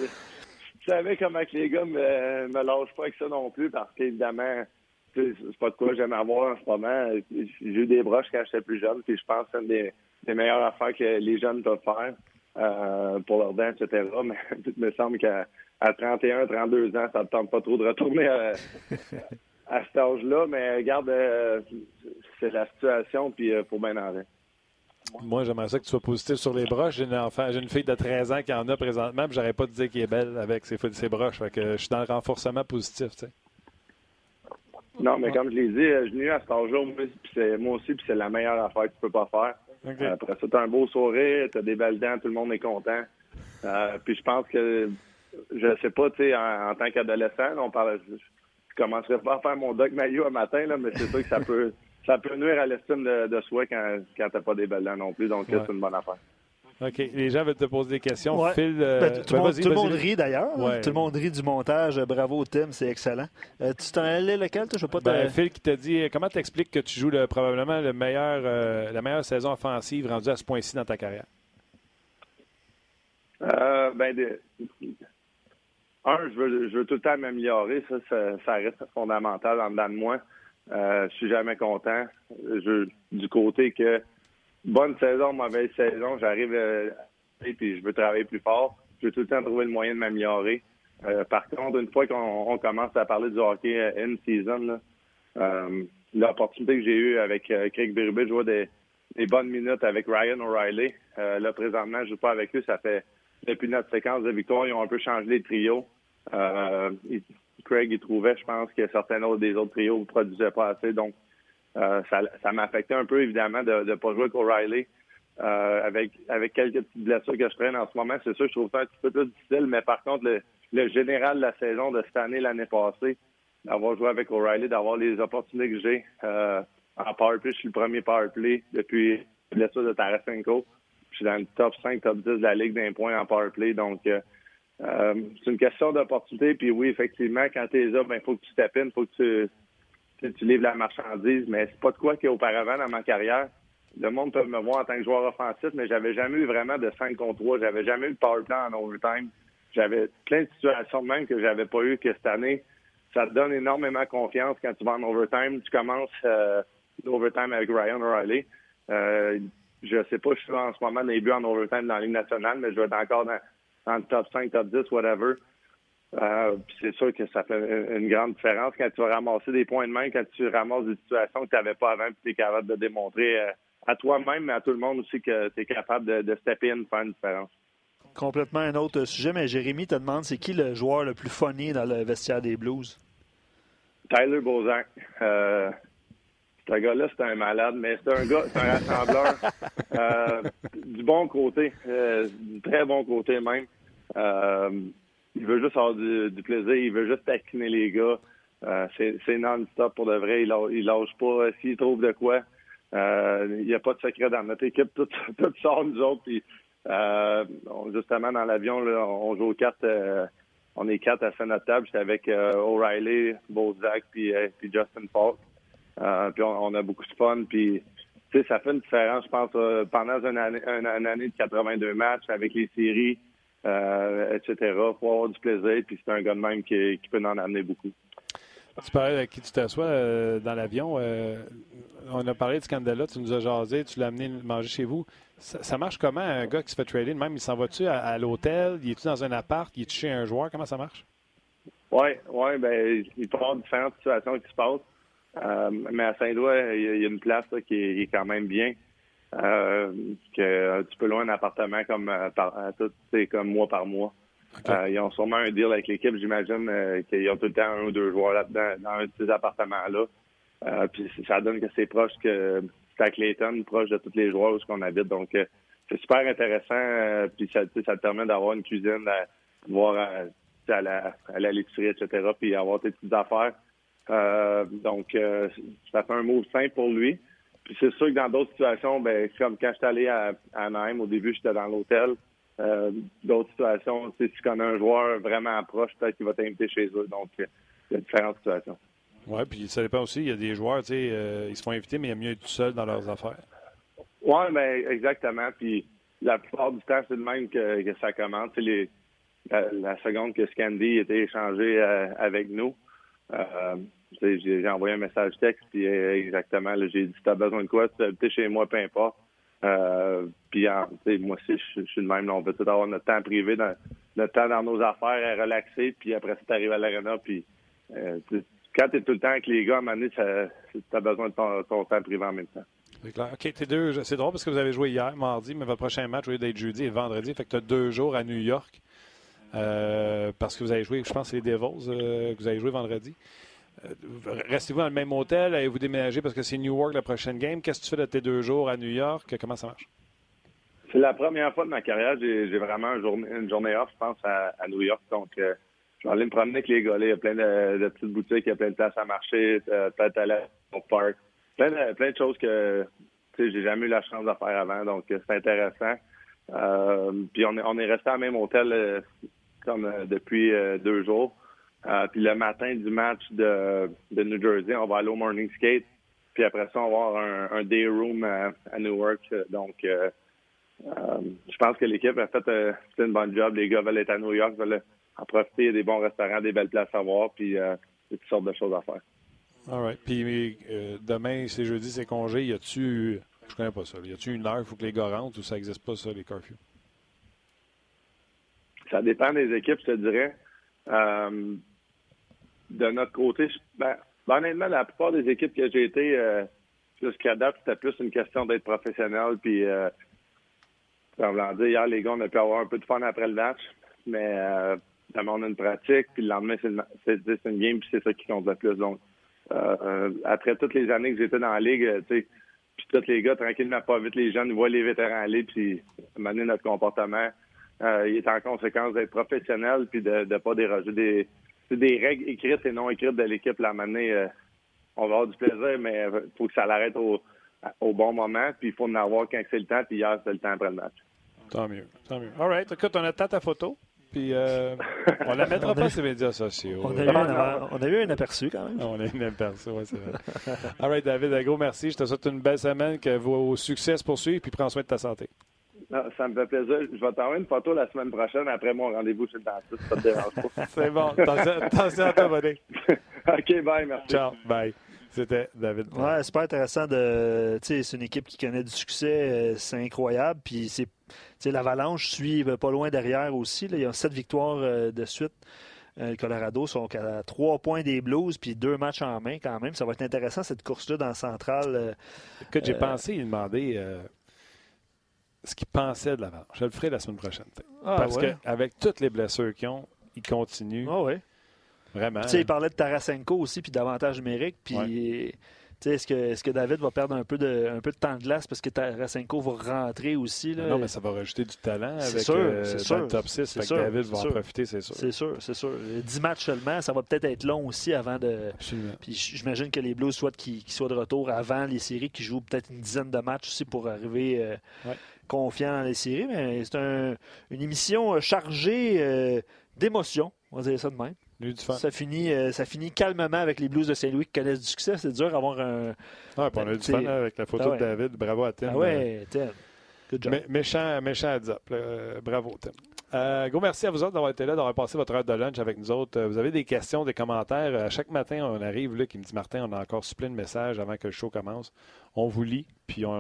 je savais comment que les gars me, me lâchent pas avec ça non plus, parce qu'évidemment, c'est pas de quoi j'aime avoir en ce moment. J'ai eu des broches quand j'étais plus jeune, puis je pense que c'est une des, des meilleures affaires que les jeunes peuvent faire. Euh, pour leurs dents, etc. Mais il me semble qu'à 31, 32 ans, ça ne tente pas trop de retourner à, cet âge-là. Mais regarde, euh, c'est la situation, puis il faut bien en Moi, j'aimerais ça que tu sois positif sur les broches. J'ai une enfant, j'ai une fille de 13 ans qui en a présentement, puis j'aurais pas de dire qu'elle est belle avec ses, ses broches. que je suis dans le renforcement positif, tu sais. Non, mais comme je l'ai dit, je suis à cet âge-là, moi aussi, puis c'est la meilleure affaire que tu peux pas faire. Après ça, tu as un beau sourire, tu as des belles dents, tout le monde est content. Euh, puis je pense que, je sais pas, tu sais, en, tant qu'adolescent, on parle, je, commencerai pas à faire mon doc maillot un matin, là, mais c'est sûr que ça peut, ça peut nuire à l'estime de, soi quand, quand tu n'as pas des belles dents non plus. Donc, c'est une bonne affaire. OK. Les gens veulent te poser des questions. Phil, euh, ben, tout, le ben, monde, rit d'ailleurs. Tout le monde rit du montage. Bravo, Tim, c'est excellent. Euh, tu t'en allais lequel? Je pas ben, Phil qui t'a dit comment t'expliques que tu joues probablement le meilleur, euh, la meilleure saison offensive rendue à ce point-ci dans ta carrière? ben, un, je veux, je veux tout le temps m'améliorer. Ça, ça, reste fondamental en dedans de moi. je suis jamais content. Je, du côté que bonne saison, mauvaise saison, j'arrive euh, et puis je veux travailler plus fort. Je veux tout le temps trouver le moyen de m'améliorer. Euh, par contre, une fois qu'on commence à parler du hockey euh, in-season, l'opportunité que j'ai eue avec Craig Berube de jouer des, bonnes minutes avec Ryan O'Reilly. là, présentement, je joue pas avec eux. Ça fait depuis notre séquence de victoire, ils ont un peu changé les trios. Craig, il trouvait, je pense, que certains autres des autres trios ne produisaient pas assez. Donc, euh, ça, m'a affecté un peu, évidemment, de ne pas jouer avec O'Reilly. Euh, avec, avec quelques petites blessures que je traîne en ce moment, c'est sûr, je trouve ça un petit peu plus difficile, mais par contre, le, général de la saison de cette année, l'année passée, d'avoir joué avec O'Reilly, d'avoir les opportunités que j'ai, euh, en powerplay. Je suis le premier powerplay depuis la blessure de Tarasenko. Je suis dans le top 5, top 10 de la Ligue d'un point en powerplay. Donc, euh, euh, c'est une question d'opportunité. Puis oui, effectivement, quand tu es là, il ben, faut que tu tapines, il faut que tu, tu, livres la marchandise. Mais c'est pas de quoi qu'auparavant dans ma carrière. Le monde peut me voir en tant que joueur offensif, mais j'avais jamais eu vraiment de 5 contre 3. J'avais jamais eu de powerplay en overtime. J'avais plein de situations même que j'avais pas eu que cette année. Ça te donne énormément confiance quand tu vas en overtime. Tu commences euh, l'overtime avec Ryan O'Reilly. Euh, je sais pas, je suis en ce moment dans buts en overtime dans la Ligue nationale, mais je vais être encore dans, dans le top 5, top 10, whatever. Euh, c'est sûr que ça fait une grande différence quand tu vas ramasser des points de main, quand tu ramasses des situations que tu n'avais pas avant, puis tu es capable de démontrer euh, à toi-même, mais à tout le monde aussi que tu es capable de, de stepper in, faire une différence. Complètement un autre sujet, mais Jérémy te demande c'est qui le joueur le plus funny dans le vestiaire des Blues? Tyler Bozak. Euh, ce gars-là, c'est un malade, mais c'est un gars, c'est un rassembleur. euh, du bon côté, euh, du très bon côté même. Euh, il veut juste avoir du, plaisir, il veut juste taquiner les gars. Euh, c'est non-stop pour de vrai, il, il lâche pas. S'il trouve de quoi, il n'y a pas de secret dans notre équipe, tout, tout sort nous autres. Puis, justement, dans l'avion, on joue aux cartes on est quatre à notre table. J'étais avec O'Reilly, Bozak, puis, puis Justin Falk. Euh, puis on, a beaucoup de fun. Puis, ça fait une différence, je pense, euh, pendant une année, une, année de 82 matchs avec les séries, euh, etc. Faut avoir du plaisir. Puis c'est un gars de même qui, peut en amener beaucoup. Tu parlais avec qui tu t'assois dans l'avion. on a parlé de Scandella, tu nous as jasé, tu l'as amené manger chez vous. Ça, marche comment, un gars qui se fait trader même? Il s'en va-tu à, l'hôtel? Il est-tu dans un appart? Il est chez un joueur? Comment ça marche? Oui, oui, ben, il peut y avoir différentes situations qui se passent. Euh, mais à Saint-Doigt, il y, a une place qui, est, quand même bien. Euh, que tu peux louer un appartement comme euh, par, tout, comme mois par mois. ils ont sûrement un deal avec l'équipe, j'imagine qu'ils ont tout le temps un ou deux joueurs là-dedans dans un de ces appartements-là. puis ça donne que c'est proche que c'est à Clayton, proche de tous les joueurs où on habite. Donc c'est super intéressant. puis ça, ça te permet d'avoir une cuisine, de voir à, la, à la etc. Puis avoir tes petites affaires. Euh, donc, euh, ça fait un mot simple pour lui. Puis c'est sûr que dans d'autres situations, ben, comme quand j'étais allé à, à au début, j'étais dans l'hôtel. Euh, d'autres situations, si tu connais un joueur vraiment proche, peut-être qu'il va t'inviter chez eux. Donc, il y a différentes situations. Oui, puis ça dépend aussi. Il y a des joueurs, tu sais, ils se font inviter, mais il y a mieux être tout seul dans leurs affaires. Oui, ben, exactement. Puis la plupart du temps, c'est le même que, ça commence. Les, la, seconde que Scandy était échangé avec nous, euh, j'ai envoyé un message texte, puis euh, exactement, j'ai dit, si tu as besoin de quoi, tu es chez moi, peu importe. Euh, puis moi aussi, je, suis le même. on veut tout avoir notre temps privé, notre temps dans nos affaires, à relaxer, puis après ça, tu arrives à l'arena, puis euh, quand tu es tout le temps avec les gars, à un moment donné, tu as besoin de ton, temps privé en même temps. C'est clair. OK, t'es deux. C'est drôle parce que vous avez joué hier, mardi, mais votre prochain match, au lieu d'être jeudi et vendredi, fait que tu as deux jours à New York. parce que vous avez joué, je pense, les Devils que vous avez joué vendredi. Euh, restez-vous dans le même hôtel? Allez-vous déménager parce que c'est Newark la prochaine game? Qu'est-ce que tu fais de tes deux jours à New York? Comment ça marche? C'est la première fois de ma carrière. J'ai vraiment une journée, off, je pense, à, New York. Donc, euh, je vais aller me promener avec les gars. Il y a plein de, petites boutiques, il y a plein de places à marcher, euh, peut-être aller au. Plein de, plein de choses que j'ai jamais eu la chance de faire avant. Donc, c'est intéressant. puis, on est, on est resté à même hôtel depuis deux jours. Euh, puis le matin du match de, de, New Jersey, on va aller au morning skate. Puis après ça, on va avoir un, un day room à, Newark. Donc, euh, euh, je pense que l'équipe a fait, une bonne job. Les gars veulent être à New York, veulent en profiter. Il y a des bons restaurants, des belles places à voir, puis euh, toutes sortes de choses à faire. All right. Puis demain, c'est jeudi, c'est congé. Y a-tu, je connais pas ça, y a-tu une heure, il faut que les gars rentrent ou ça n'existe pas, ça, les curfews? Ça dépend des équipes, je te dirais de notre côté, ben, honnêtement, la plupart des équipes que j'ai été euh, jusqu'à date, c'était plus une question d'être professionnel. Puis, euh, comme dire, hier, les gars, on a pu avoir un peu de fun après le match, mais euh, on a une pratique, puis le lendemain, c'est une, game, puis c'est ça qui compte le plus. Donc, euh, après toutes les années que j'étais dans la ligue, tu sais, puis tous les gars, tranquillement, pas vite, les jeunes, voient les vétérans aller, puis mener notre comportement. il est en conséquence d'être professionnel, puis de ne pas déroger des c'est des règles écrites et non écrites de l'équipe. La manée, euh, on va avoir du plaisir, mais il faut que ça l'arrête au, au bon moment. Puis il faut en avoir quand c'est le temps. Puis hier, c'était le temps après le match. Tant mieux. Tant mieux. All right. Écoute, on attend ta photo. Puis euh, on la mettra pas sur les médias sociaux. On a, eu un, on a eu un aperçu quand même. On a eu un aperçu, oui, c'est vrai. All right, David, un gros merci. Je te souhaite une belle semaine, que vos succès se poursuivent, puis prends soin de ta santé. Non, ça me fait plaisir. Je vais t'envoyer une photo la semaine prochaine après mon rendez-vous chez le dentiste. Ça te dérange pas. c'est bon. Attention à toi, Bonnet. OK, bye, merci. Ciao, bye. C'était David. Ouais, super intéressant de. C'est une équipe qui connaît du succès, c'est incroyable. Puis c'est l'Avalanche suit pas loin derrière aussi. Là. Il y a sept victoires de suite. Le Colorado sont à trois points des Blues, puis deux matchs en main quand même. Ça va être intéressant cette course-là dans le central. Écoute, j'ai pensé il demander ce qu'il pensait de l'Avalanche. Je le ferai la semaine prochaine. Ah, Parce ouais. qu'avec toutes les blessures qu'ils ont, ils continuent. Ah ouais. Vraiment. Tu sais, il parlait de Tarasenko aussi, puis d'avantage numérique. Puis, Ouais. tu sais, est-ce que, est que David va perdre un peu, de, un peu de temps de glace parce que Tarasenko va rentrer aussi? Là? Non, mais ça va rajouter du talent avec sûr, euh, dans sûr. le top 6. C'est Fait que sûr, David c'est va en sûr. profiter, c'est sûr. C'est sûr, c'est sûr. 10 matchs seulement, ça va peut-être être long aussi avant de. Absolument. Puis j'imagine que les Blues souhaitent qu'ils qu'ils soient de retour avant les séries, qui jouent peut-être une dizaine de matchs aussi pour arriver euh, Ouais. Confiants dans les séries. Mais c'est un- une émission euh, chargée euh, d'émotions, on va dire ça de même. Ça finit, euh, ça finit calmement avec les Blues de Saint-Louis qui connaissent du succès. C'est dur d'avoir un. On a eu du fun avec la photo Ah ouais. de David. Bravo à Tim. Ah ouais, Ted. Good job. Mé- méchant, méchant up. là. Euh, bravo, Tim. Euh, gros merci à vous autres d'avoir été là, d'avoir passé votre heure de lunch avec nous autres. Euh, Vous avez des questions, des commentaires. À chaque matin, on arrive, là, qui me dit Martin, on a encore su plein de messages avant que le show commence. On vous lit, puis on,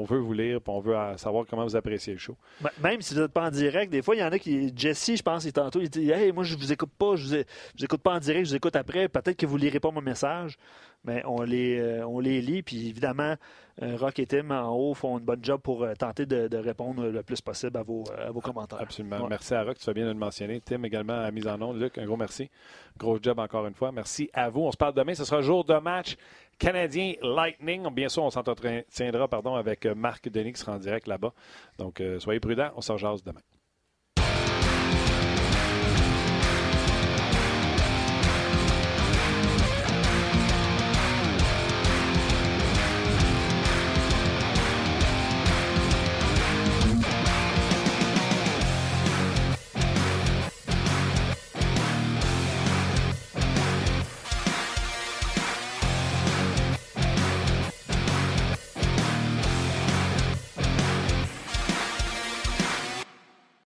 on veut vous lire, puis on veut euh, savoir comment vous appréciez le show. Même si vous n'êtes pas en direct, des fois, il y en a qui. Jesse, je pense, il tantôt, il dit Hey, moi, je vous écoute pas, je vous, je vous écoute pas en direct, je vous écoute après. Peut-être que vous lirez pas mon message, mais on les, euh, on les lit. Puis évidemment, euh, Rock et Tim en haut font une bonne job pour euh, tenter de, de répondre le plus possible à vos, euh, à vos commentaires. Absolument. Ouais. Merci à Rock, tu fais bien de le mentionner. Tim également à mise en onde. Luc, un gros merci. Gros job encore une fois. Merci à vous. On se parle demain. Ce sera jour de match canadien Lightning. Bien sûr, on s'entretiendra pardon, avec euh, Marc Denis qui sera en direct là-bas. Donc, euh, soyez prudents. On se rejase demain.